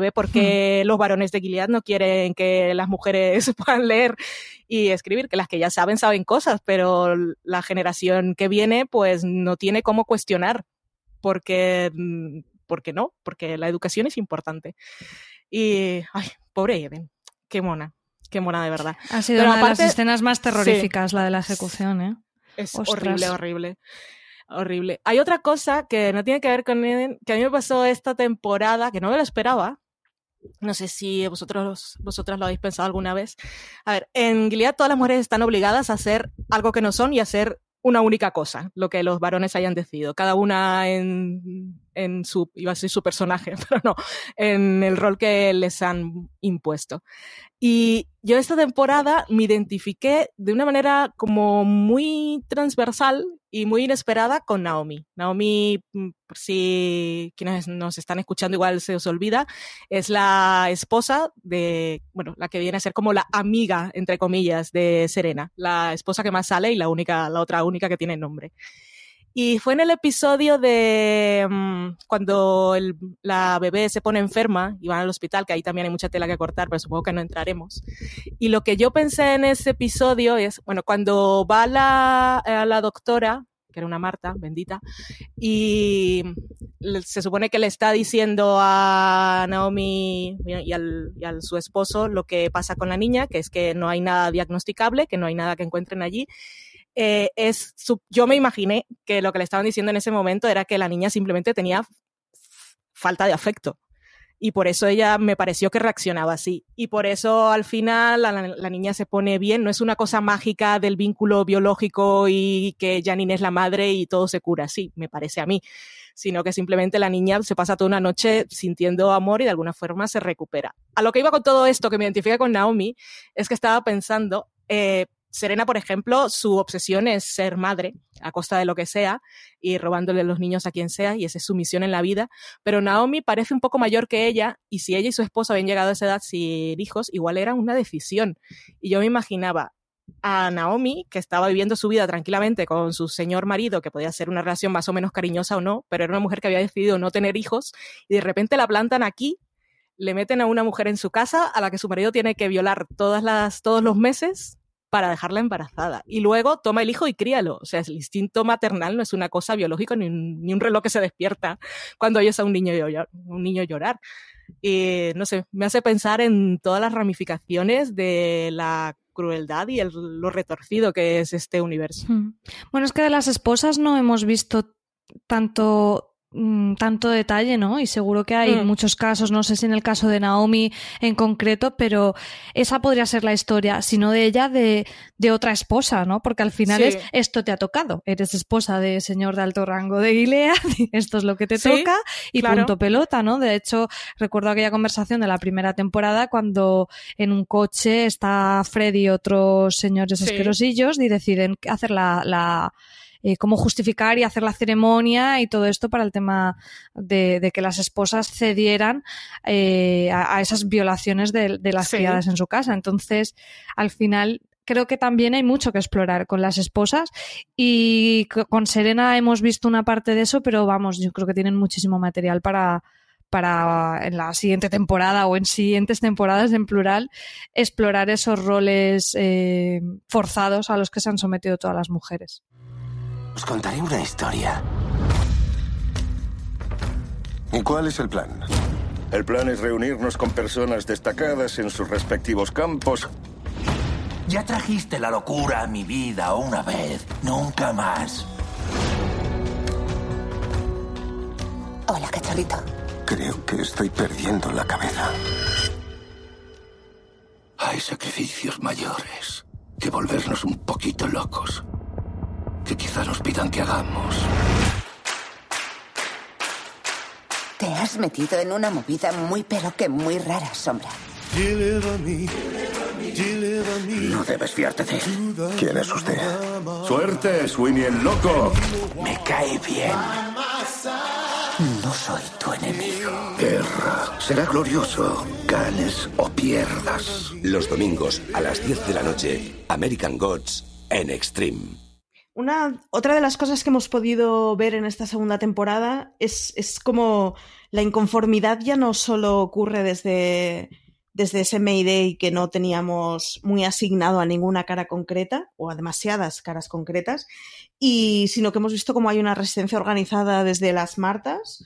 ve porque los varones de Gilead no quieren que las mujeres [laughs] puedan leer y escribir, que las que ya saben saben cosas, pero la generación que viene pues no tiene cómo cuestionar, porque, mm, porque no, porque la educación es importante. Y, ay, pobre Eden, qué mona, qué mona de verdad. Ha sido una de las escenas más terroríficas, la de la ejecución, ¿eh? Es horrible, horrible horrible. Hay otra cosa que no tiene que ver con Eden, que a mí me pasó esta temporada, que no me lo esperaba, no sé si vosotros, vosotras lo habéis pensado alguna vez. A ver, en Gilead todas las mujeres están obligadas a hacer algo que no son y a hacer una única cosa, lo que los varones hayan decidido, cada una en, en su, iba a decir su personaje, [laughs] pero no, en el rol que les han impuesto. Y yo esta temporada me identifiqué de una manera como muy transversal y muy inesperada con Naomi. Naomi, mm, si quienes nos están escuchando igual se os olvida, es la esposa de, bueno, la que viene a ser como la amiga, entre comillas, de Serena, la esposa que más sale y la única, la otra única que tiene nombre. Y fue en el episodio de mm, cuando la bebé se pone enferma y van al hospital, que ahí también hay mucha tela que cortar, pero supongo que no entraremos. Y lo que yo pensé en ese episodio es, bueno, cuando va la, a la doctora, que era una Marta, bendita, y se supone que le está diciendo a Naomi y al, y al su esposo lo que pasa con la niña, que es que no hay nada diagnosticable, que no hay nada que encuentren allí eh, es, yo me imaginé que lo que le estaban diciendo en ese momento era que la niña simplemente tenía falta de afecto. Y por eso ella me pareció que reaccionaba así. Y por eso al final la, niña se pone bien. No es una cosa mágica del vínculo biológico y que Janine es la madre y todo se cura así, me parece a mí. Sino que simplemente la niña se pasa toda una noche sintiendo amor y de alguna forma se recupera. A lo que iba con todo esto, que me identifica con Naomi, es que estaba pensando, eh, Serena, por ejemplo, su obsesión es ser madre a costa de lo que sea y robándole los niños a quien sea y esa es su misión en la vida. Pero Naomi parece un poco mayor que ella y si ella y su esposo habían llegado a esa edad sin hijos, igual era una decisión. Y yo me imaginaba a Naomi, que estaba viviendo su vida tranquilamente con su señor marido, que podía ser una relación más o menos cariñosa o no, pero era una mujer que había decidido no tener hijos y de repente la plantan aquí le meten a una mujer en su casa a la que su marido tiene que violar todas las, todos los meses para dejarla embarazada. Y luego toma el hijo y críalo. O sea, el instinto maternal no es una cosa biológica ni un, ni un reloj que se despierta cuando oyes a un niño llorar. Un niño llorar. Y no sé, me hace pensar en todas las ramificaciones de la crueldad y el, lo retorcido que es este universo. Bueno, es que de las esposas no hemos visto tanto Mm, tanto detalle, ¿no? Y seguro que hay Mm. muchos casos, no sé si en el caso de Naomi en concreto, pero esa podría ser la historia, si no de ella, de, de otra esposa, ¿no? Porque al final Sí. es, esto te ha tocado, eres esposa de señor de alto rango de Gilead, [laughs] esto es lo que te Sí, toca, y claro. punto pelota, ¿no? De hecho, recuerdo aquella conversación de la primera temporada cuando en un coche está Freddy y otros señores Sí. asquerosillos y deciden hacer la, la eh, cómo justificar y hacer la ceremonia y todo esto para el tema de, de que las esposas cedieran eh, a, a esas violaciones de, de las Sí. criadas en su casa. Entonces, al final, creo que también hay mucho que explorar con las esposas y co- con Serena hemos visto una parte de eso, pero vamos, yo creo que tienen muchísimo material para para en la siguiente temporada o en siguientes temporadas en plural explorar esos roles eh, forzados a los que se han sometido todas las mujeres. Os contaré una historia. ¿Y cuál es el plan? El plan es reunirnos con personas destacadas en sus respectivos campos. Ya trajiste la locura a mi vida una vez, nunca más. Hola, cachorrito. Creo que estoy perdiendo la cabeza. Hay sacrificios mayores que volvernos un poquito locos. Que quizá nos pidan que hagamos. Te has metido en una movida muy pero que muy rara, Sombra. No debes fiarte de él. ¿Quién es usted? Suerte, Sweeney el loco. Me cae bien. No soy tu enemigo. Guerra. Será glorioso, ganes o pierdas. Los domingos a las 10 de la noche, American Gods en Extreme. Una, otra de las cosas que hemos podido ver en esta segunda temporada es, es como la inconformidad ya no solo ocurre desde, desde ese Mayday que no teníamos muy asignado a ninguna cara concreta o a demasiadas caras concretas, y, sino que hemos visto como hay una resistencia organizada desde las Martas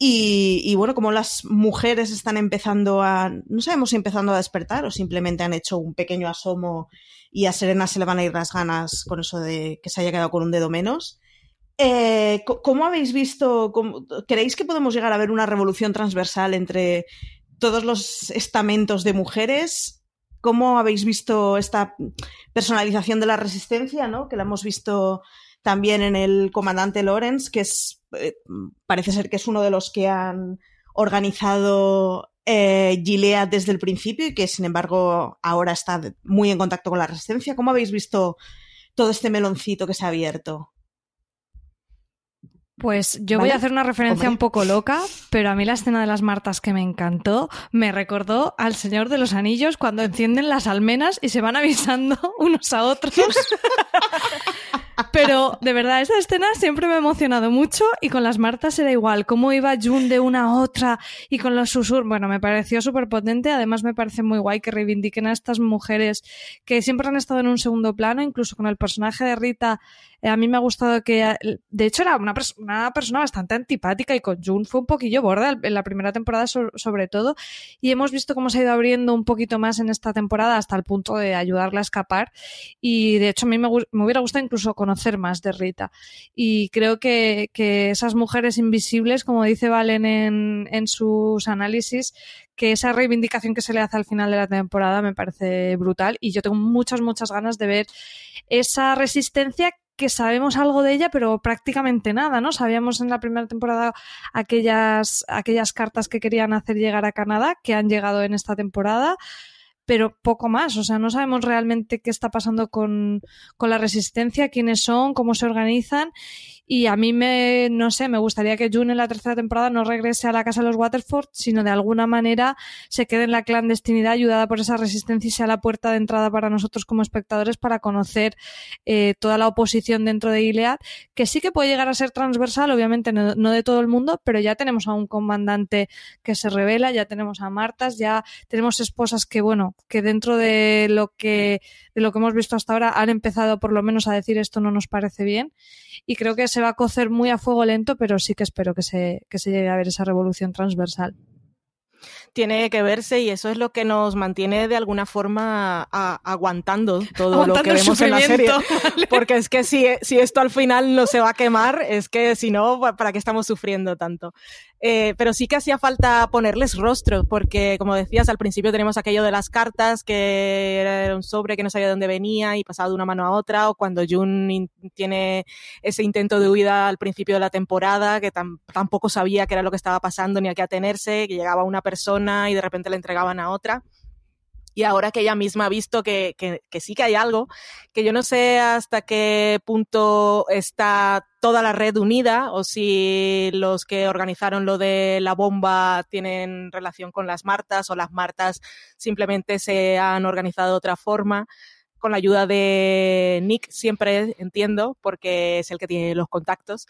y, bueno, como las mujeres están empezando a, no sabemos si empezando a despertar o simplemente han hecho un pequeño asomo y a Serena se le van a ir las ganas con eso de que se haya quedado con un dedo menos. Eh, ¿Cómo habéis visto, cómo- creéis que podemos llegar a ver una revolución transversal entre todos los estamentos de mujeres? ¿Cómo habéis visto esta personalización de la resistencia, ¿no? que la hemos visto también en el comandante Lawrence, que es, eh, parece ser que es uno de los que han organizado eh, Gilead desde el principio y que sin embargo ahora está muy en contacto con la resistencia. ¿Cómo habéis visto todo este meloncito que se ha abierto? Pues yo ¿Vale? voy a hacer una referencia Hombre. un poco loca, pero a mí la escena de las Martas que me encantó me recordó al Señor de los Anillos cuando encienden las almenas y se van avisando [laughs] unos a otros. [laughs] Pero de verdad, esa escena siempre me ha emocionado mucho y con las Martas era igual, cómo iba Jun de una a otra y con los susurros. Bueno, me pareció súper potente, además me parece muy guay que reivindiquen a estas mujeres que siempre han estado en un segundo plano, incluso con el personaje de Rita. Eh, a mí me ha gustado que, eh, de hecho, era una, una persona bastante antipática y con Jun fue un poquillo borda en la primera temporada so- sobre todo y hemos visto cómo se ha ido abriendo un poquito más en esta temporada hasta el punto de ayudarla a escapar y de hecho a mí me, me hubiera gustado incluso conocer más de Rita y creo que, que esas mujeres invisibles como dice Valen en, en sus análisis que esa reivindicación que se le hace al final de la temporada me parece brutal y yo tengo muchas muchas ganas de ver esa resistencia que sabemos algo de ella, pero prácticamente nada, ¿no? Sabíamos en la primera temporada aquellas, aquellas cartas que querían hacer llegar a Canadá, que han llegado en esta temporada, pero poco más. O sea, no sabemos realmente qué está pasando con, con la resistencia, quiénes son, cómo se organizan. Y a mí me, no sé, me gustaría que June en la tercera temporada no regrese a la casa de los Waterford, sino de alguna manera se quede en la clandestinidad ayudada por esa resistencia y sea la puerta de entrada para nosotros como espectadores para conocer eh, toda la oposición dentro de Gilead, que sí que puede llegar a ser transversal, obviamente no, de todo el mundo, pero ya tenemos a un comandante que se revela, ya tenemos a Martas, ya tenemos esposas que, bueno, que dentro de lo que, de lo que hemos visto hasta ahora han empezado por lo menos a decir esto no nos parece bien. Y creo que se va a cocer muy a fuego lento, pero sí que espero que se, que se llegue a ver esa revolución transversal tiene que verse y eso es lo que nos mantiene de alguna forma a, aguantando todo lo que vemos en la serie. [laughs] Porque es que si, si esto al final no se va a quemar, es que si no, ¿para qué estamos sufriendo tanto? Eh, pero sí que hacía falta ponerles rostro, porque como decías, al principio tenemos aquello de las cartas, que era un sobre que no sabía de dónde venía y pasaba de una mano a otra, o cuando Jun tiene ese intento de huida al principio de la temporada, que tampoco sabía qué era lo que estaba pasando ni a qué atenerse, que llegaba una persona y de repente le entregaban a otra y ahora que ella misma ha visto que, que, sí que hay algo, que yo no sé hasta qué punto está toda la red unida o si los que organizaron lo de la bomba tienen relación con las Martas o las Martas simplemente se han organizado de otra forma con la ayuda de Nick, siempre entiendo, porque es el que tiene los contactos.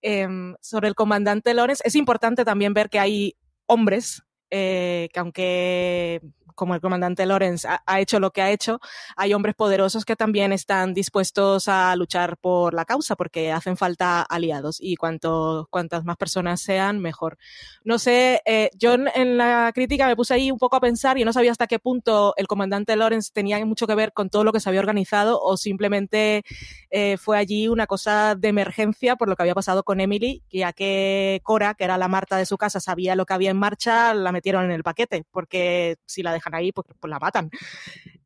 Em, sobre el comandante Lawrence, es importante también ver que hay hombres eh, que aunque como el comandante Lorenz ha, hecho lo que ha hecho, hay hombres poderosos que también están dispuestos a luchar por la causa porque hacen falta aliados y cuanto, cuantas más personas sean, mejor. No sé, eh, yo en la crítica me puse ahí un poco a pensar y no sabía hasta qué punto el comandante Lorenz tenía mucho que ver con todo lo que se había organizado o simplemente eh, fue allí una cosa de emergencia por lo que había pasado con Emily, ya que Cora, que era la Marta de su casa, sabía lo que había en marcha, la metieron en el paquete, porque si la ahí, pues, pues, la matan.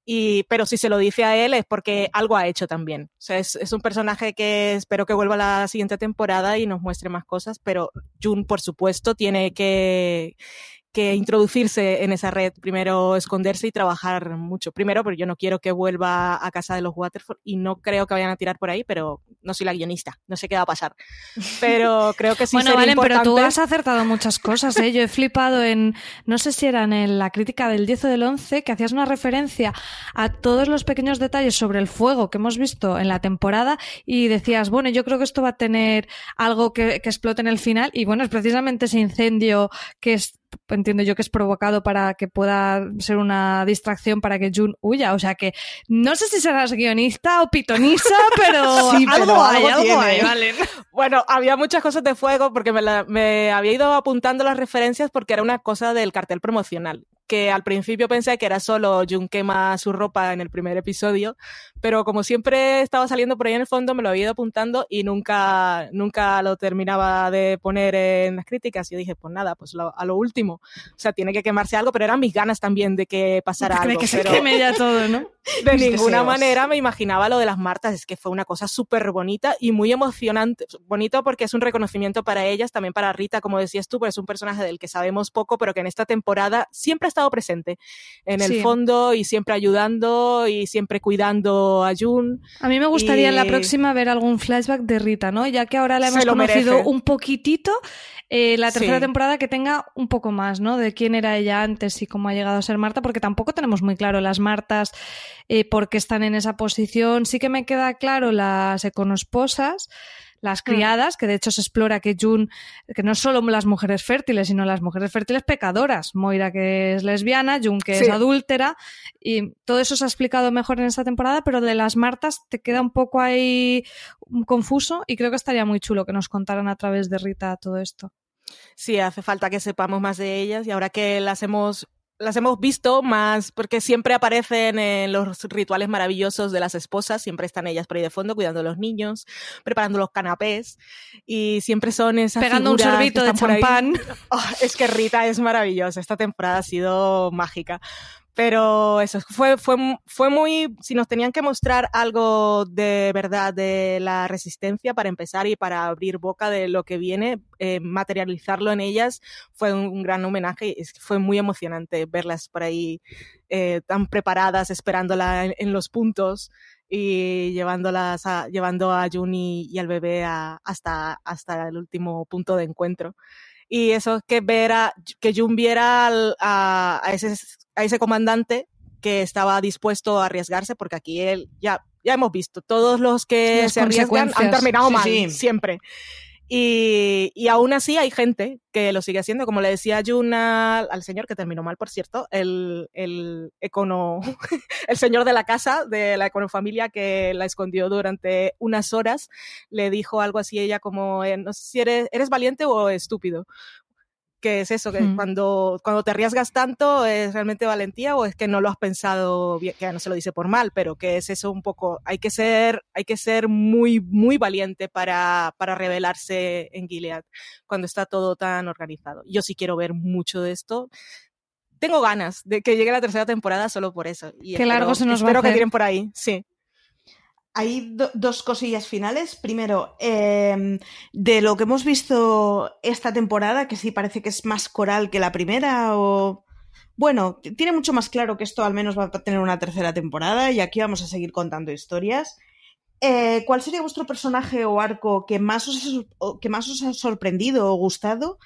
Y, pero si se lo dice a él es porque algo ha hecho también. Es, es, un personaje que espero que vuelva a la siguiente temporada y nos muestre más cosas, pero Jun, por supuesto, tiene que, que introducirse en esa red, primero esconderse y trabajar mucho. Primero, porque yo no quiero que vuelva a casa de los Waterford y no creo que vayan a tirar por ahí, pero no soy la guionista, no sé qué va a pasar. Pero creo que sí Bueno, Valen, pero tú has acertado muchas cosas, ¿eh? Yo he flipado en, no sé si era en la crítica del 10 o del 11, que hacías una referencia a todos los pequeños detalles sobre el fuego que hemos visto en la temporada y decías, bueno, yo creo que esto va a tener algo que, que explote en el final y bueno, es precisamente ese incendio que es entiendo yo que es provocado para que pueda ser una distracción para que Jun huya. O sea que no sé si serás guionista o pitonisa, [laughs] pero, sí, algo, hay, algo, hay, vale. Bueno, había muchas cosas de fuego porque me, me había ido apuntando las referencias porque era una cosa del cartel promocional que al principio pensé que era solo Jun quema su ropa en el primer episodio, pero como siempre estaba saliendo por ahí en el fondo, me lo había ido apuntando y nunca, nunca lo terminaba de poner en las críticas. Y yo dije, pues nada, pues a lo último. O sea, tiene que quemarse algo, pero eran mis ganas también de que pasara algo. Que se queme ya todo, ¿no? [laughs] De ninguna manera me imaginaba lo de las Martas, es que fue una cosa súper bonita y muy emocionante. Bonito porque es un reconocimiento para ellas, también para Rita, como decías tú, porque es un personaje del que sabemos poco, pero que en esta temporada siempre ha estado presente en el fondo y siempre ayudando y siempre cuidando a Jun. A mí me gustaría en la próxima ver algún flashback de Rita, ¿no? Ya que ahora la hemos conocido un poquitito, eh, la tercera temporada que tenga un poco más, ¿no? De quién era ella antes y cómo ha llegado a ser Marta, porque tampoco tenemos muy claro las Martas eh, por qué están en esa posición. Sí que me queda claro las econosposas, las mm. criadas, que de hecho se explora que Jun, que no solo las mujeres fértiles, sino las mujeres fértiles pecadoras. Moira que es lesbiana, Jun que es adúltera, y todo eso se ha explicado mejor en esta temporada, pero de las Martas te queda un poco ahí confuso y creo que estaría muy chulo que nos contaran a través de Rita todo esto. Sí, hace falta que sepamos más de ellas y ahora que las hemos las hemos visto más porque siempre aparecen en los rituales maravillosos de las esposas, siempre están ellas por ahí de fondo cuidando a los niños, preparando los canapés y siempre son esas pegando un sorbito de champán. Oh, [laughs] es que Rita es maravillosa, esta temporada ha sido mágica. Pero eso fue, fue, fue muy, si nos tenían que mostrar algo de verdad de la resistencia para empezar y para abrir boca de lo que viene, eh, materializarlo en ellas fue un, gran homenaje y fue muy emocionante verlas por ahí eh, tan preparadas, esperándola en, los puntos. y llevándolas a, llevando a Jun y, al bebé hasta, hasta el último punto de encuentro. Y eso es que ver a, que Jun viera a, ese, a ese comandante que estaba dispuesto a arriesgarse, porque aquí él ya, ya hemos visto, todos los que se arriesgan han terminado mal, siempre. Y, y, aún así hay gente que lo sigue haciendo, como le decía Juna al señor, que terminó mal, por cierto, el, el econo, [laughs] el señor de la casa, de la econofamilia que la escondió durante unas horas, le dijo algo así ella como, eh, no sé si eres, eres valiente o estúpido, que es eso, que cuando, cuando te arriesgas tanto es realmente valentía o es que no lo has pensado bien, que no se lo dice por mal, pero que es eso un poco, hay que ser, hay que ser muy, muy valiente para, para revelarse en Gilead cuando está todo tan organizado. Yo sí quiero ver mucho de esto. Tengo ganas de que llegue la tercera temporada solo por eso. Y Qué largo se nos va a hacer. que tiren por ahí, sí hay dos cosillas finales. Primero, em, de lo que hemos visto esta temporada, que sí parece que es más coral que la primera, o. Bueno, tiene mucho más claro que esto al menos va a tener una tercera temporada y aquí vamos a seguir contando historias. Eh, ¿Cuál sería vuestro personaje o arco que más, os que más os ha sorprendido o gustado?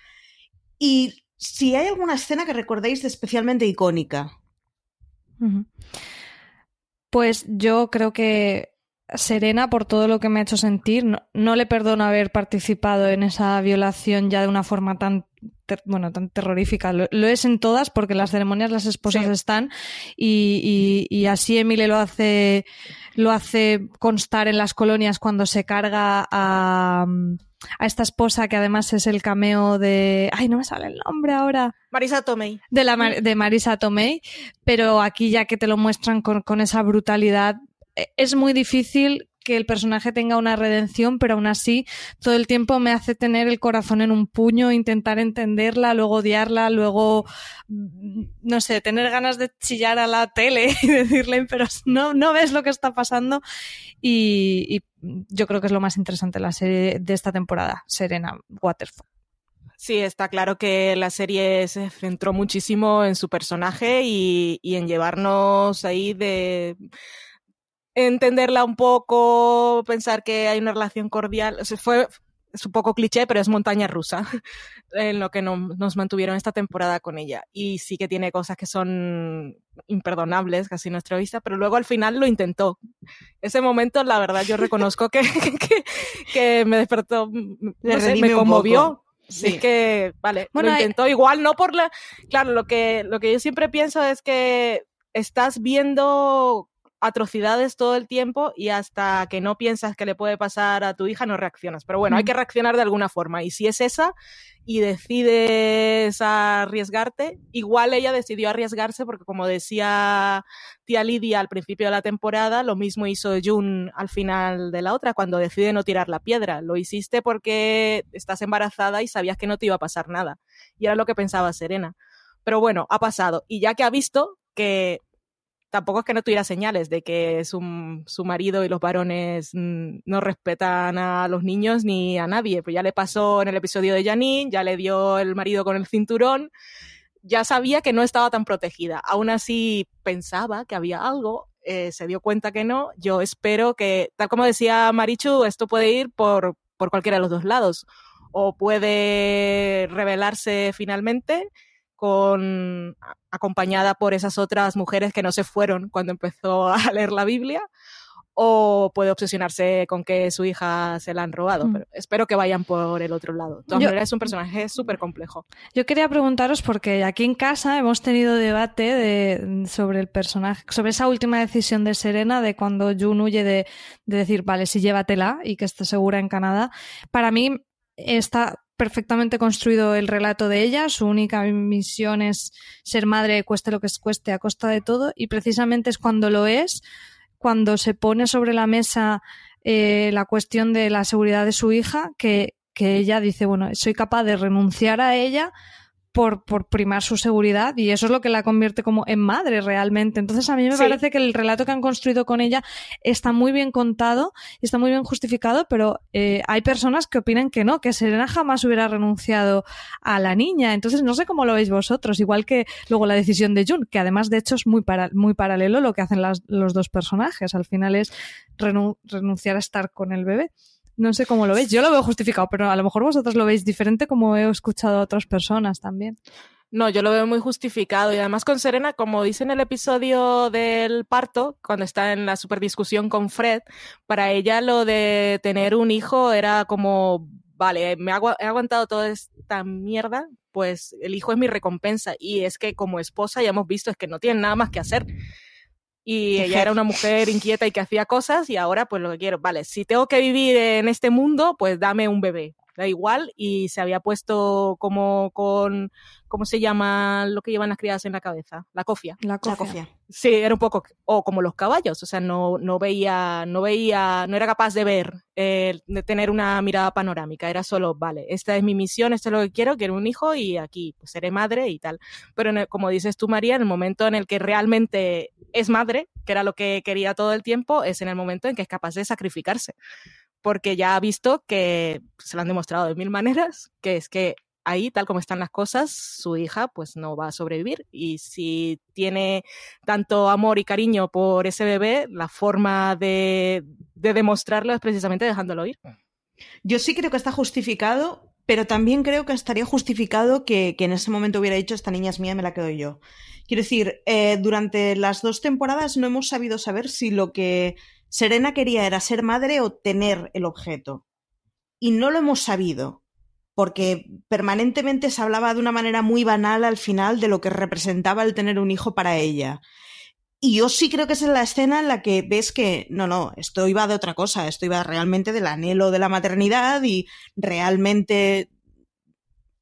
Y si hay alguna escena que recordéis de especialmente icónica. Pues yo creo que Serena por todo lo que me ha hecho sentir. No, le perdono haber participado en esa violación ya de una forma tan bueno, tan terrorífica. Lo, es en todas porque las ceremonias las esposas están y, y, así Emile lo hace lo hace constar en las colonias cuando se carga a, a esta esposa que además es el cameo de ay no me sale el nombre ahora Marisa Tomei de la de Marisa Tomei pero aquí ya que te lo muestran con, con esa brutalidad es muy difícil que el personaje tenga una redención, pero aún así todo el tiempo me hace tener el corazón en un puño, intentar entenderla, luego odiarla, luego, mm, no sé, tener ganas de chillar a la tele [laughs] y decirle, pero no, no ves lo que está pasando. Y, yo creo que es lo más interesante de la serie de esta temporada, Serena Waterfall. Sí, está claro que la serie se centró muchísimo en su personaje y en llevarnos ahí de entenderla un poco, pensar que hay una relación cordial. O fue es un poco cliché, pero es montaña rusa [laughs] en lo que nos mantuvieron esta temporada con ella. Y sí que tiene cosas que son imperdonables, casi nuestra vista, pero luego al final lo intentó. Ese momento, la verdad, yo reconozco que, [laughs] que, me despertó, me conmovió. Sí, que, vale, lo intentó. Igual no por la... Claro, lo que, lo que yo siempre pienso es que estás viendo atrocidades todo el tiempo y hasta que no piensas que le puede pasar a tu hija no reaccionas. Pero bueno, hay que reaccionar de alguna forma. Y si es esa y decides arriesgarte, igual ella decidió arriesgarse porque como decía tía Lidia al principio de la temporada, lo mismo hizo Jun al final de la otra cuando decide no tirar la piedra. Lo hiciste porque estás embarazada y sabías que no te iba a pasar nada. Y era lo que pensaba Serena. Pero bueno, ha pasado. Y ya que ha visto que tampoco es que no tuviera señales de que su, su marido y los varones mm, no respetan a los niños ni a nadie. Pues ya le pasó en el episodio de Janine, ya le dio el marido con el cinturón, ya sabía que no estaba tan protegida. Aún así pensaba que había algo, eh, se dio cuenta que no. Yo espero que, tal como decía Marichu, esto puede ir por, por cualquiera de los dos lados. O puede revelarse finalmente con, acompañada por esas otras mujeres que no se fueron cuando empezó a [laughs] leer la Biblia, o puede obsesionarse con que su hija se la han robado. Mm. Pero espero que vayan por el otro lado. De es un personaje súper complejo. Yo quería preguntaros, porque aquí en casa hemos tenido debate de, sobre el personaje, sobre esa última decisión de Serena, de cuando Jun huye de, de decir, vale, sí, llévatela y que esté segura en Canadá. Para mí, está perfectamente construido el relato de ella, su única misión es ser madre, cueste lo que cueste, a costa de todo, y precisamente es cuando lo es, cuando se pone sobre la mesa eh, la cuestión de la seguridad de su hija, que, que ella dice, bueno, soy capaz de renunciar a ella por, por, primar su seguridad y eso es lo que la convierte como en madre realmente. Entonces a mí me parece que el relato que han construido con ella está muy bien contado, está muy bien justificado, pero eh, hay personas que opinan que no, que Serena jamás hubiera renunciado a la niña. Entonces no sé cómo lo veis vosotros, igual que luego la decisión de Jun, que además de hecho es muy, para, muy paralelo lo que hacen las, los dos personajes. Al final es renunciar a estar con el bebé. No sé cómo lo veis. Yo lo veo justificado, pero a lo mejor vosotros lo veis diferente como he escuchado a otras personas también. No, yo lo veo muy justificado y además con Serena, como dice en el episodio del parto, cuando está en la superdiscusión con Fred, para ella lo de tener un hijo era como, vale, me he aguantado toda esta mierda, pues el hijo es mi recompensa y es que como esposa ya hemos visto es que no tiene nada más que hacer y ella era una mujer inquieta y que hacía cosas y ahora pues lo que quiero, vale, si tengo que vivir en este mundo, pues dame un bebé, da igual y se había puesto como con ¿cómo se llama lo que llevan las criadas en la cabeza? La cofia. La cofia. Sí, era un poco, o como los caballos, o sea, no, no veía, no veía, no era capaz de ver, eh, de tener una mirada panorámica, era solo, vale, esta es mi misión, esto es lo que quiero, quiero un hijo y aquí pues, seré madre y tal. Pero como dices tú, María, en el momento en el que realmente es madre, que era lo que quería todo el tiempo, es en el momento en que es capaz de sacrificarse porque ya ha visto que se lo han demostrado de mil maneras, que es que ahí, tal como están las cosas, su hija pues no va a sobrevivir. Y si tiene tanto amor y cariño por ese bebé, la forma de, demostrarlo es precisamente dejándolo ir. Yo sí creo que está justificado, pero también creo que estaría justificado que, en ese momento hubiera dicho esta niña es mía, me la quedo yo. Quiero decir, eh, durante las dos temporadas no hemos sabido saber si lo que Serena quería era ser madre o tener el objeto. Y no lo hemos sabido porque permanentemente se hablaba de una manera muy banal al final de lo que representaba el tener un hijo para ella. Y yo sí creo que es la escena en la que ves que, no, no, esto iba de otra cosa, esto iba realmente del anhelo de la maternidad y realmente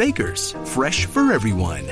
Baker's, fresh for everyone.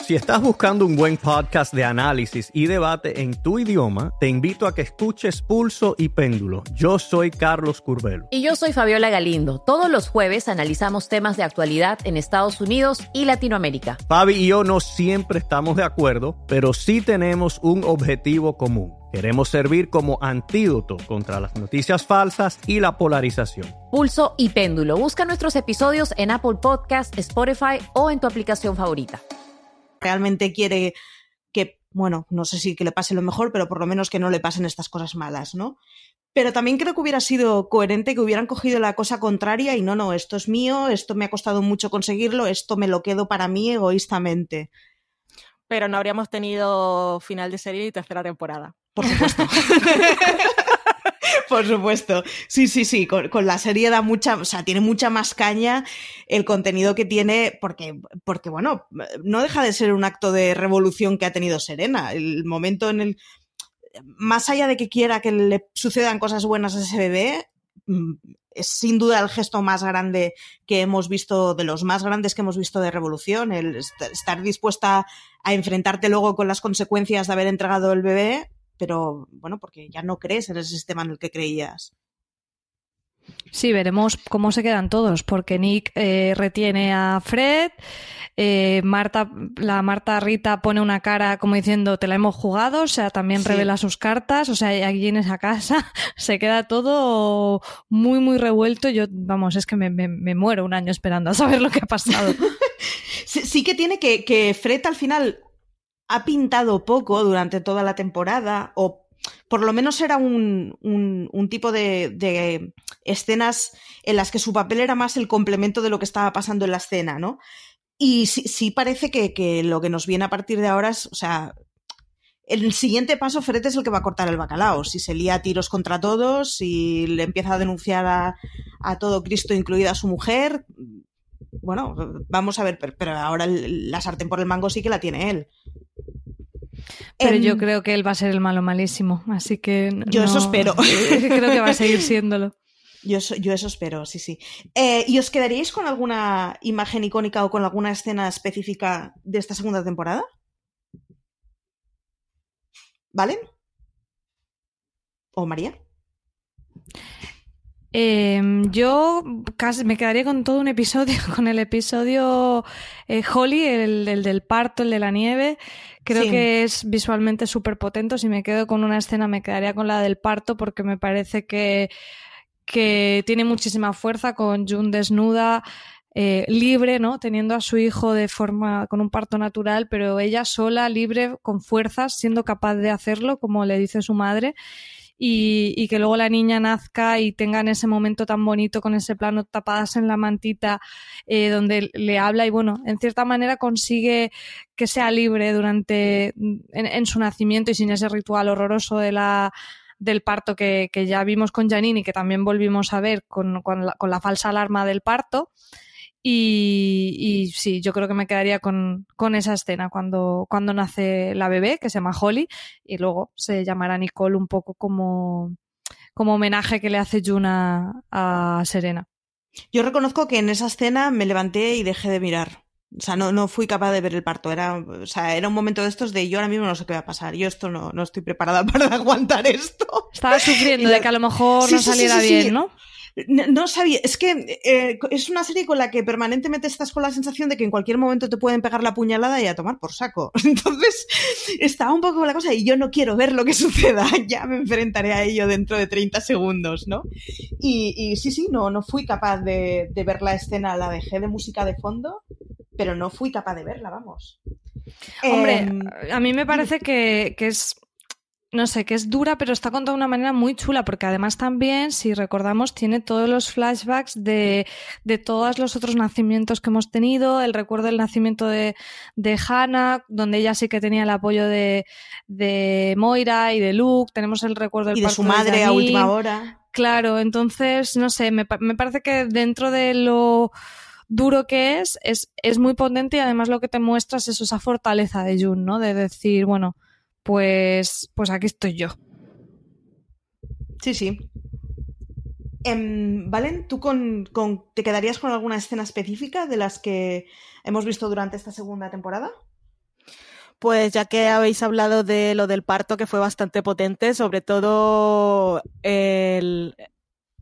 Si estás buscando un buen podcast de análisis y debate en tu idioma, te invito a que escuches Pulso y Péndulo. Yo soy Carlos Curbelo. Y yo soy Fabiola Galindo. Todos los jueves analizamos temas de actualidad en Estados Unidos y Latinoamérica. Fabi y yo no siempre estamos de acuerdo, pero sí tenemos un objetivo común. Queremos servir como antídoto contra las noticias falsas y la polarización. Pulso y Péndulo. Busca nuestros episodios en Apple Podcast, Spotify o en tu aplicación favorita realmente quiere que, bueno, no sé si que le pase lo mejor, pero por lo menos que no le pasen estas cosas malas, ¿no? Pero también creo que hubiera sido coherente que hubieran cogido la cosa contraria y no, no, esto es mío, esto me ha costado mucho conseguirlo, esto me lo quedo para mí egoístamente. Pero no habríamos tenido final de serie y tercera temporada. Por supuesto. [laughs] Por supuesto. Sí, sí, sí. Con, la serie da mucha, o sea, tiene mucha más caña el contenido que tiene, porque, porque, bueno, no deja de ser un acto de revolución que ha tenido Serena. El momento en el. Más allá de que quiera que le sucedan cosas buenas a ese bebé, mm, es sin duda el gesto más grande que hemos visto, de los más grandes que hemos visto de revolución, el estar dispuesta a enfrentarte luego con las consecuencias de haber entregado el bebé, pero bueno, porque ya no crees en ese sistema en el que creías. Sí, veremos cómo se quedan todos, porque Nick eh, retiene a Fred, eh, Marta, la Marta Rita pone una cara como diciendo te la hemos jugado, o sea, también revela sus cartas, o sea, aquí en esa casa [laughs] se queda todo muy, muy revuelto. Yo, vamos, es que me, muero un año esperando a saber lo que ha pasado. [laughs] sí, que tiene que, que Fred al final ha pintado poco durante toda la temporada, o por lo menos era un, tipo de, escenas en las que su papel era más el complemento de lo que estaba pasando en la escena, ¿no? Y sí, parece que, lo que nos viene a partir de ahora es, o sea, el siguiente paso, Fred es el que va a cortar el bacalao. Si se lía tiros contra todos, si le empieza a denunciar a, a todo Cristo, incluida a su mujer, bueno, vamos a ver, pero, ahora la sartén por el mango sí que la tiene él. Pero yo em, creo que él va a ser el malo malísimo, así que... Yo eso espero. [laughs] creo que va a seguir siéndolo. Yo, yo eso espero, sí, sí. Eh, ¿Y os quedaríais con alguna imagen icónica o con alguna escena específica de esta segunda temporada? ¿Vale? ¿O María? Em, yo casi me quedaría con todo un episodio, [laughs] con el episodio eh, Holly, el, del parto, el de la nieve. Creo que es visualmente súper potente. Si me quedo con una escena, me quedaría con la del parto porque me parece que, que tiene muchísima fuerza con June desnuda. Eh, libre, ¿no? Teniendo a su hijo de forma con un parto natural, pero ella sola, libre, con fuerzas, siendo capaz de hacerlo, como le dice su madre y, que luego la niña nazca y tengan ese momento tan bonito con ese plano tapadas en la mantita eh, donde le habla y bueno, en cierta manera consigue que sea libre durante en, su nacimiento y sin ese ritual horroroso de la del parto que, que ya vimos con Janine y que también volvimos a ver con, con, la, con la falsa alarma del parto. Y, sí, yo creo que me quedaría con, esa escena cuando, cuando nace la bebé, que se llama Holly, y luego se llamará Nicole un poco como, como homenaje que le hace Juna a Serena. Yo reconozco que en esa escena me levanté y dejé de mirar. O sea, no, no fui capaz de ver el parto. Era, o sea, era un momento de estos de yo ahora mismo no sé qué va a pasar. Yo esto no, no estoy preparada [laughs] para aguantar esto. Estaba sufriendo de que a lo mejor no saliera bien, ¿no? No, sabía, es que eh, es una serie con la que permanentemente estás con la sensación de que en cualquier momento te pueden pegar la puñalada y a tomar por saco. [laughs] Entonces, estaba un poco con la cosa y yo no quiero ver lo que [laughs] suceda, ya me enfrentaré a ello dentro de 30 segundos, ¿no? Y, sí, sí, no, no fui capaz de, ver la escena, la dejé de música de fondo, pero no fui capaz de verla, vamos. Hombre, em, a mí me parece que, que es no sé, que es dura, pero está contada de una manera muy chula, porque además también, si recordamos, tiene todos los flashbacks de, de todos los otros nacimientos que hemos tenido, el recuerdo del nacimiento de, de Hannah, donde ella sí que tenía el apoyo de, de Moira y de Luke, tenemos el recuerdo del y de su madre a última hora. Claro, entonces, no sé, me, me parece que dentro de lo duro que es, es, es muy potente y además lo que te muestras es esa fortaleza de June, ¿no? De decir, bueno, pues, pues aquí estoy yo. Sí, sí. Em, Valen, ¿tú con, te quedarías con alguna escena específica de las que hemos visto durante esta segunda temporada? Pues ya que habéis hablado de lo del parto, que fue bastante potente, sobre todo el,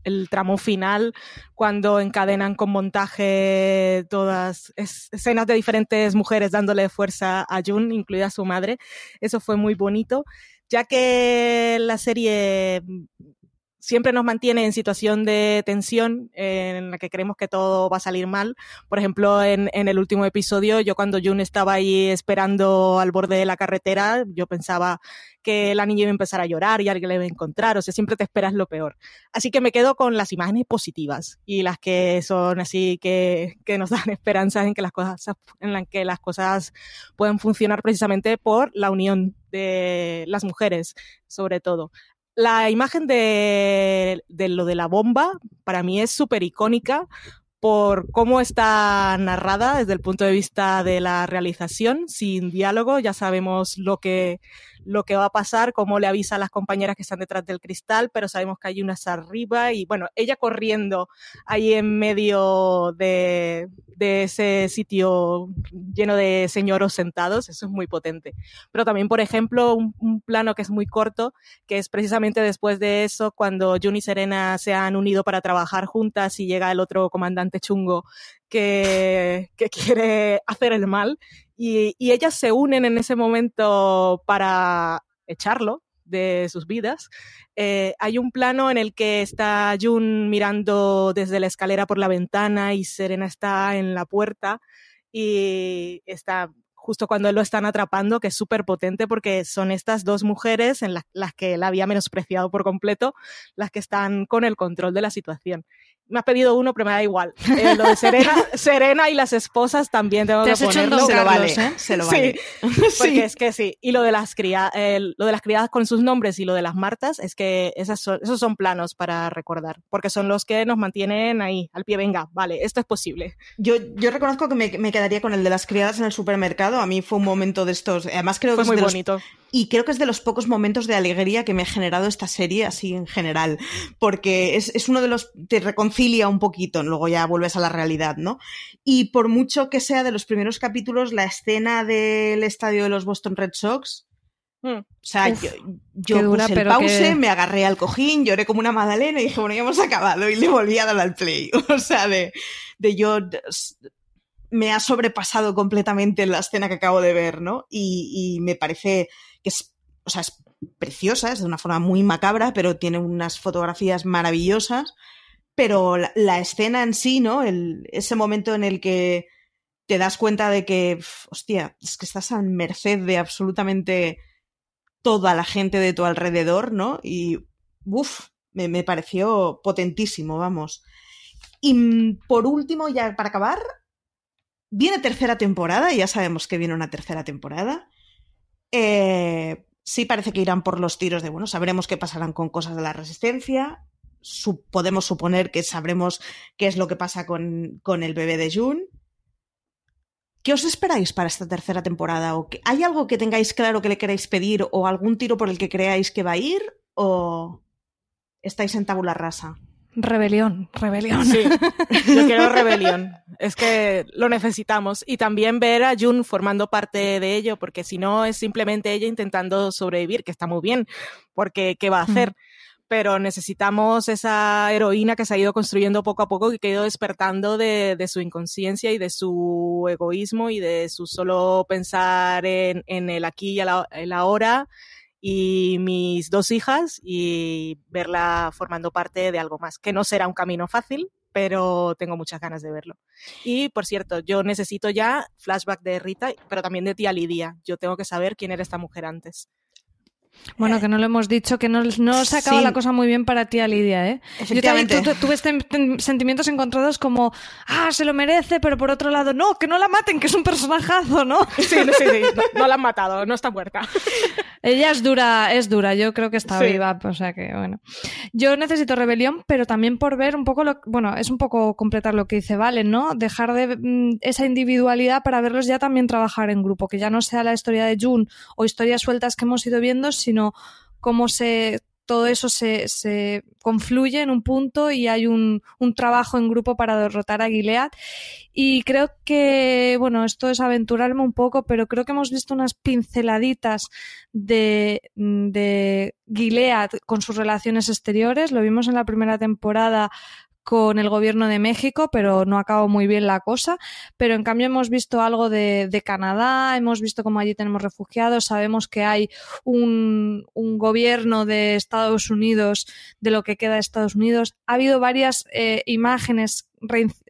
el tramo final, cuando encadenan con montaje todas escenas de diferentes mujeres dándole fuerza a Jun, incluida su madre. Eso fue muy bonito, ya que la serie siempre nos mantiene en situación de tensión en la que creemos que todo va a salir mal. Por ejemplo, en, el último episodio, yo cuando Jun estaba ahí esperando al borde de la carretera, yo pensaba que la niña iba a empezar a llorar y alguien le iba a encontrar, o sea, siempre te esperas lo peor. Así que me quedo con las imágenes positivas y las que son así que, que nos [laughs] dan esperanza en que las cosas, en las que las cosas pueden funcionar precisamente por la unión de las mujeres, sobre todo la imagen de, lo de la bomba para mí es súper icónica por cómo está narrada desde el punto de vista de la realización, sin diálogo, ya sabemos lo que, lo que va a pasar, cómo le avisa a las compañeras que están detrás del cristal, pero sabemos que hay unas arriba y bueno, ella corriendo ahí en medio de, de ese sitio lleno de señoros sentados, eso es muy potente. Pero también, por ejemplo, un, plano que es muy corto, que es precisamente después de eso, cuando Jun y Serena se han unido para trabajar juntas y llega el otro comandante chungo que, quiere hacer el mal y, ellas se unen en ese momento para echarlo de sus vidas. Eh, hay un plano en el que está Jun mirando desde la escalera por la ventana y Serena está en la puerta y está justo cuando lo están atrapando, que es súper potente porque son estas dos mujeres en las que él había menospreciado por completo, las que están con el control de la situación me has pedido uno, pero me da igual. Eh, lo de Serena, [laughs] Serena y las esposas también tengo Te que has hecho un ponerlo. Don Se lo Carlos, vale, ¿eh? se lo Sí, vale. [laughs] porque es que sí. Y lo de las eh, lo de las criadas con sus nombres y lo de las Martas, es que esas son- esos son planos para recordar, porque son los que nos mantienen ahí, al pie, venga, vale, esto es posible. Yo, yo reconozco que me, me quedaría con el de las criadas en el supermercado. A mí fue un momento de estos. Además, creo Fue que es muy los- bonito. y creo que es de los pocos momentos de alegría que me ha generado esta serie, así en general. Porque es, es uno de los. te reconcilia un poquito, luego ya vuelves a la realidad, ¿no? Y por mucho que sea de los primeros capítulos, la escena del estadio de los Boston Red Sox. Mm. O sea, Uf, yo, yo dura, puse el pause, que- me agarré al cojín, lloré como una magdalena y dije, bueno, ya hemos acabado. Y le volví a dar al play. [laughs] O sea, de, de yo de- me ha sobrepasado completamente la escena que acabo de ver, ¿no? Y, y me parece que es, o sea, es preciosa, es de una forma muy macabra, pero tiene unas fotografías maravillosas. Pero la, escena en sí, ¿no? Ese momento en el que te das cuenta de que, hostia, es que estás a merced de absolutamente toda la gente de tu alrededor, ¿no? Y, uff, me, pareció potentísimo, vamos. Y mm, por último, ya para acabar, viene tercera temporada, ya sabemos que viene una tercera temporada. Eh, sí parece que irán por los tiros de, bueno, sabremos qué pasarán con cosas de la resistencia. Su- podemos suponer que sabremos qué es lo que pasa con, con el bebé de June. ¿Qué os esperáis para esta tercera temporada? ¿O que- ¿Hay algo que tengáis claro que le queráis pedir o algún tiro por el que creáis que va a ir? ¿O estáis en tabula rasa? Rebelión, rebelión. Sí, [laughs] yo quiero rebelión. Es que lo necesitamos. Y también ver a Jun formando parte de ello, porque si no es simplemente ella intentando sobrevivir, que está muy bien, porque ¿qué va a hacer? Pero necesitamos esa heroína que se ha ido construyendo poco a poco y que ha ido despertando de, su inconsciencia y de su egoísmo y de su solo pensar en, en el aquí y el ahora y mis dos hijas y verla formando parte de algo más, que no será un camino fácil, pero tengo muchas ganas de verlo. Y por cierto, yo necesito ya flashback de Rita, pero también de tía Lidia. Yo tengo que saber quién era esta mujer antes. Bueno, que no lo hemos dicho, que no, no se acaba Sí. la cosa muy bien para tía Lidia, ¿eh? Yo también Efectivamente. tu- tu- tuve este- sentimientos encontrados como, ah, se lo merece, pero por otro lado, no, que no la maten, que es un personajazo, ¿no? [laughs] Sí, sí, sí, no, no la han matado, no está muerta. [laughs] Ella es dura, es dura, yo creo que está Sí. viva, o sea que bueno. Yo necesito rebelión, pero también por ver un poco lo, bueno, es un poco completar lo que dice Vale, ¿no? Dejar de mm, esa individualidad para verlos ya también trabajar en grupo, que ya no sea la historia de June o historias sueltas que hemos ido viendo, sino cómo se todo eso se, se confluye en un punto y hay un, un trabajo en grupo para derrotar a Gilead. Y creo que, bueno, esto es aventurarme un poco, pero creo que hemos visto unas pinceladitas de, de Gilead con sus relaciones exteriores. Lo vimos en la primera temporada con el gobierno de México, pero no acabó muy bien la cosa. Pero en cambio hemos visto algo de, Canadá, hemos visto cómo allí tenemos refugiados, sabemos que hay un, gobierno de Estados Unidos, de lo que queda de Estados Unidos. Ha habido varias eh, imágenes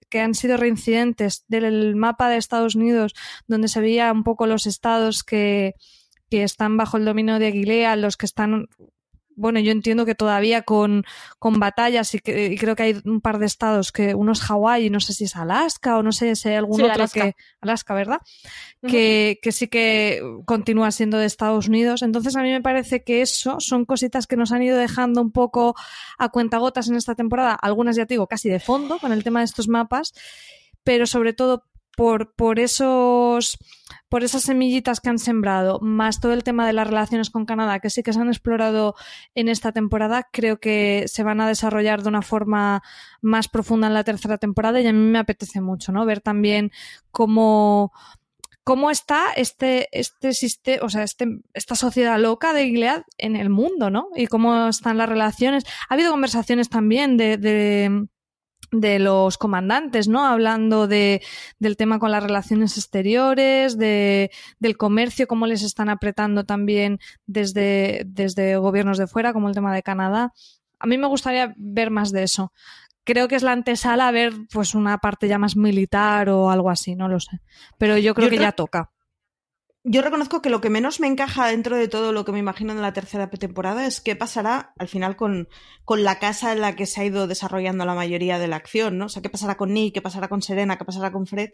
que han sido reincidentes del mapa de Estados Unidos, donde se veía un poco los estados que, que están bajo el dominio de Gilead, los que están bueno, yo entiendo que todavía con, con batallas y, que, y creo que hay un par de estados que uno es Hawái y no sé si es Alaska o no sé si hay algún Sí, otro Alaska. que Alaska, ¿verdad? que, que sí que continúa siendo de Estados Unidos. Entonces a mí me parece que eso son cositas que nos han ido dejando un poco a cuentagotas en esta temporada, algunas ya te digo casi de fondo con el tema de estos mapas, pero sobre todo por, por esos por esas semillitas que han sembrado, más todo el tema de las relaciones con Canadá, que sí que se han explorado en esta temporada, creo que se van a desarrollar de una forma más profunda en la tercera temporada y a mí me apetece mucho, ¿no? Ver también cómo cómo está este, este sistema, o sea, este, esta sociedad loca de Gilead en el mundo, ¿no? Y cómo están las relaciones. Ha habido conversaciones también de, de de los comandantes, ¿no? Hablando de, del tema con las relaciones exteriores, de, del comercio, cómo les están apretando también desde, desde gobiernos de fuera, como el tema de Canadá. A mí me gustaría ver más de eso. Creo que es la antesala a ver pues una parte ya más militar o algo así, no lo sé. Pero yo creo Yo que creo- ya toca. Yo reconozco que lo que menos me encaja dentro de todo lo que me imagino en la tercera temporada es qué pasará al final con, con, la casa en la que se ha ido desarrollando la mayoría de la acción, ¿no? O sea, qué pasará con Nick, qué pasará con Serena, qué pasará con Fred.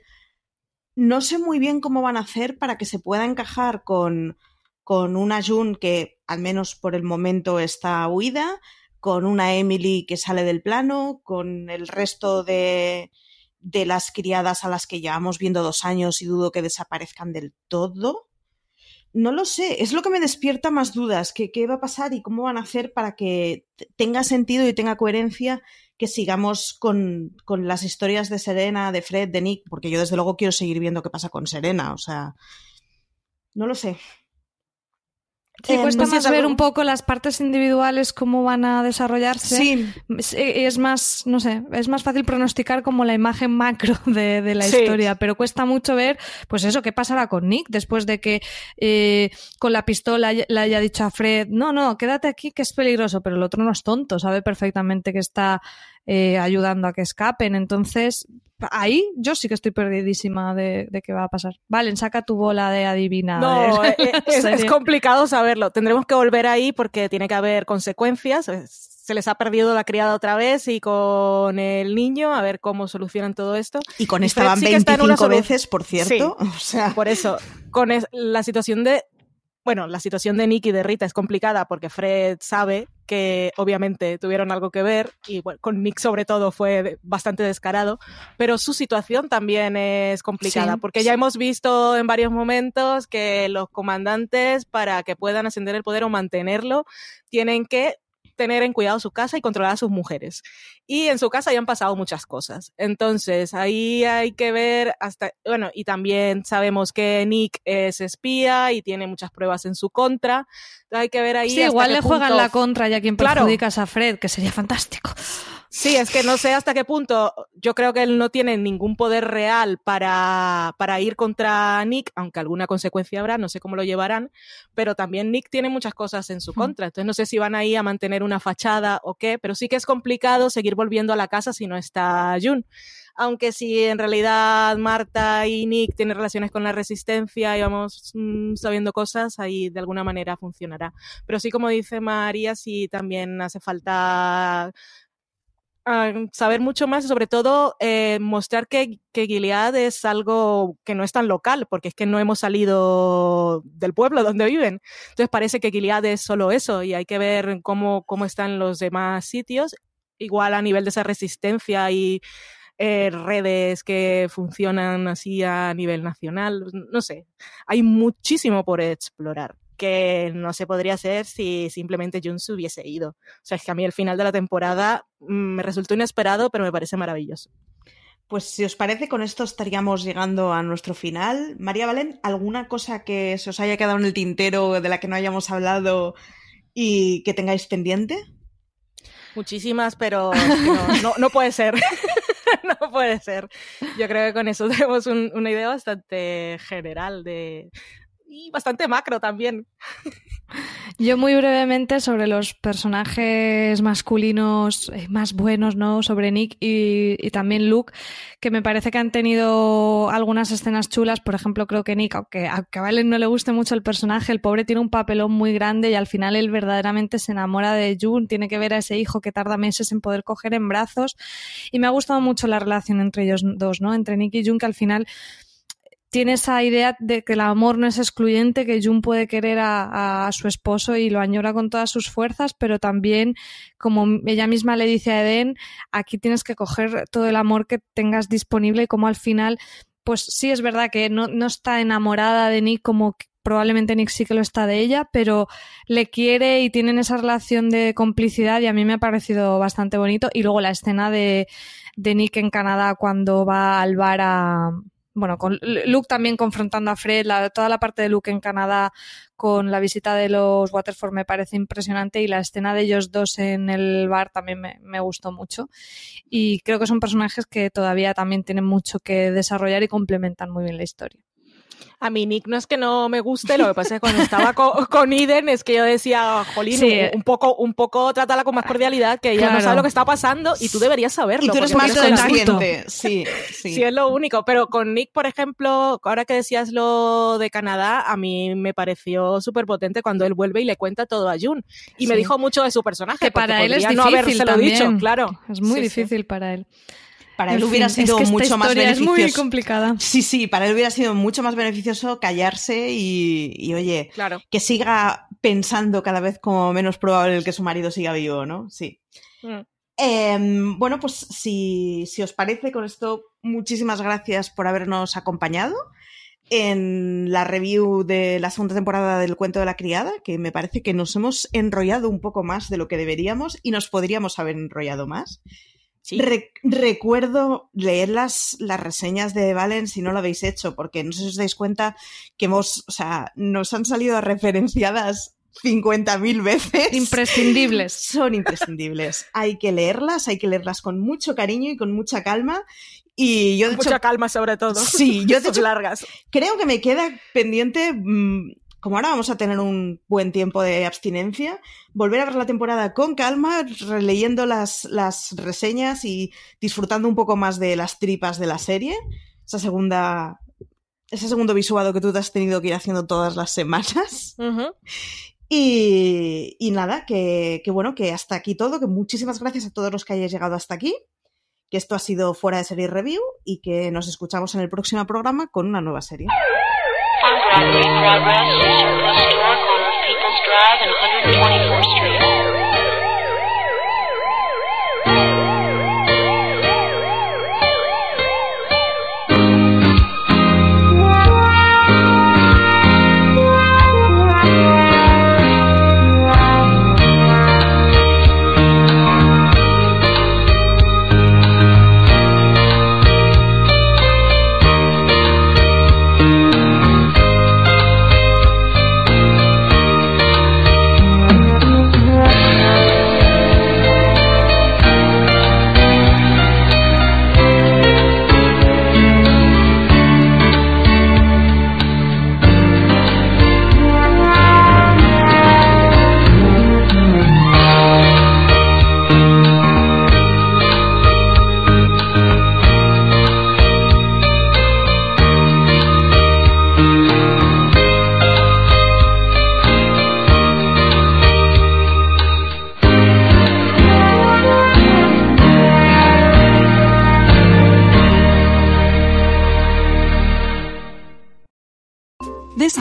No sé muy bien cómo van a hacer para que se pueda encajar con, con una June que al menos por el momento está huida, con una Emily que sale del plano, con el resto de, de las criadas a las que llevamos viendo dos años y dudo que desaparezcan del todo. No lo sé, es lo que me despierta más dudas, que qué va a pasar y cómo van a hacer para que tenga sentido y tenga coherencia que sigamos con, con las historias de Serena, de Fred, de Nick, porque yo desde luego quiero seguir viendo qué pasa con Serena, o sea, no lo sé. Sí, eh, cuesta más ver un poco las partes individuales, cómo van a desarrollarse. Sí. Es más, no sé, es más fácil pronosticar como la imagen macro [laughs] de, la historia, pero cuesta mucho ver, pues eso, qué pasará con Nick después de que eh, con la pistola le haya dicho a Fred, no, no, quédate aquí que es peligroso, pero el otro no es tonto, sabe perfectamente que está eh, ayudando a que escapen. Entonces, ahí yo sí que estoy perdidísima de, qué va a pasar. Valen, saca tu bola de adivina. No, [laughs] eh, es, complicado saberlo. Tendremos que volver ahí porque tiene que haber consecuencias. Se les ha perdido la criada otra vez y con el niño, a ver cómo solucionan todo esto. Y con esta van 25 veces, por cierto. [laughs] o sea... Por eso, con la situación de bueno, la situación de Nick y de Rita es complicada porque Fred sabe que obviamente tuvieron algo que ver y bueno, con Nick sobre todo fue bastante descarado, pero su situación también es complicada porque ya hemos visto en varios momentos que los comandantes para que puedan ascender el poder o mantenerlo tienen que tener en cuidado su casa y controlar a sus mujeres. Y en su casa ya han pasado muchas cosas. Entonces, ahí hay que ver hasta, bueno, y también sabemos que Nick es espía y tiene muchas pruebas en su contra. hay que ver ahí. Sí, igual le juegan la contra ya quien perjudicas a Fred, que sería [laughs] fantástico. Sí, es que no sé hasta qué punto. Yo creo que él no tiene ningún poder real para, para ir contra Nick, aunque alguna consecuencia habrá, no sé cómo lo llevarán, pero también Nick tiene muchas cosas en su contra. Entonces no sé si van ahí a mantener una fachada o qué, pero sí que es complicado seguir volviendo a la casa si no está Jun. Aunque si en realidad Marta y Nick tienen relaciones con la resistencia y vamos mm, sabiendo cosas, ahí de alguna manera funcionará. Pero sí, como dice María, sí también hace falta saber mucho más y sobre todo eh, mostrar que, que, Gilead es algo que no es tan local, porque es que no hemos salido del pueblo donde viven. Entonces parece que Gilead es solo eso y hay que ver cómo, cómo están los demás sitios, igual a nivel de esa resistencia y eh, redes que funcionan así a nivel nacional. No sé, hay muchísimo por explorar que no se podría hacer si simplemente Jun se hubiese ido. O sea, es que a mí el final de la temporada mm, me resultó inesperado, pero me parece maravilloso. Pues si os parece, con esto estaríamos llegando a nuestro final. María Valen, ¿alguna cosa que se os haya quedado en el tintero de la que no hayamos hablado y que tengáis pendiente? Muchísimas, pero no, no, puede ser. [laughs] no puede ser. Yo creo que con eso tenemos una idea bastante general de, y bastante macro también. Yo muy brevemente sobre los personajes masculinos eh, más buenos, ¿no? Sobre Nick y, también Luke, que me parece que han tenido algunas escenas chulas. Por ejemplo, creo que Nick, aunque, a Valen no le guste mucho el personaje, el pobre tiene un papelón muy grande y al final él verdaderamente se enamora de June, tiene que ver a ese hijo que tarda meses en poder coger en brazos. Y me ha gustado mucho la relación entre ellos dos, ¿no? Entre Nick y June, que al final tiene esa idea de que el amor no es excluyente, que Jun puede querer a, su esposo y lo añora con todas sus fuerzas, pero también, como ella misma le dice a Eden, aquí tienes que coger todo el amor que tengas disponible y como al final, pues sí es verdad que no, no está enamorada de Nick como probablemente Nick sí que lo está de ella, pero le quiere y tienen esa relación de complicidad y a mí me ha parecido bastante bonito. Y luego la escena de, de Nick en Canadá cuando va al bar a bueno, con Luke también confrontando a Fred, toda la parte de Luke en Canadá con la visita de los Waterford me parece impresionante y la escena de ellos dos en el bar también me, gustó mucho. Y creo que son personajes que todavía también tienen mucho que desarrollar y complementan muy bien la historia. A mí Nick no es que no me guste, lo que pasa es que cuando estaba con, [laughs] con Eden es que yo decía, jolín, Sí. un poco, un poco trátala con más cordialidad, que ella no sabe lo que está pasando y tú deberías saberlo. Y tú eres más consciente. Sí, [laughs] sí. Sí, es lo único. Pero con Nick, por ejemplo, ahora que decías lo de Canadá, a mí me pareció súper potente cuando él vuelve y le cuenta todo a Jun. Y me dijo mucho de su personaje. Que para él es difícil no habérselo también. dicho, claro. Es muy sí. difícil para él. Para En él hubiera es sido que mucho más es beneficioso. muy complicada. Sí, sí, para él hubiera sido mucho más beneficioso callarse y, y, oye, Claro. que siga pensando cada vez como menos probable que su marido siga vivo, ¿no? Sí. Mm. Em, bueno, pues si, si os parece, con esto, muchísimas gracias por habernos acompañado en la review de la segunda temporada del Cuento de la Criada, que me parece que nos hemos enrollado un poco más de lo que deberíamos y nos podríamos haber enrollado más. Re- recuerdo leer las, las reseñas de Valen si no lo habéis hecho, porque no sé si os dais cuenta que hemos, o sea, nos han salido referenciadas 50.000 veces. Imprescindibles. [laughs] Son imprescindibles. hay que leerlas, hay que leerlas con mucho cariño y con mucha calma. Y yo, de Mucha hecho, calma, sobre todo. Sí, yo de [laughs] Son hecho largas. creo que me queda pendiente, mm, como ahora vamos a tener un buen tiempo de abstinencia, volver a ver la temporada con calma, releyendo las, las reseñas y disfrutando un poco más de las tripas de la serie. Esa segunda, ese segundo visuado que tú te has tenido que ir haciendo todas las semanas. Y, y nada, que, que bueno, que hasta aquí todo, que muchísimas gracias a todos los que hayáis llegado hasta aquí, que esto ha sido Fuera de Serie Review y que nos escuchamos en el próximo programa con una nueva serie. On Broadway, Progress is your restaurant corner of People's Drive and 124th Street.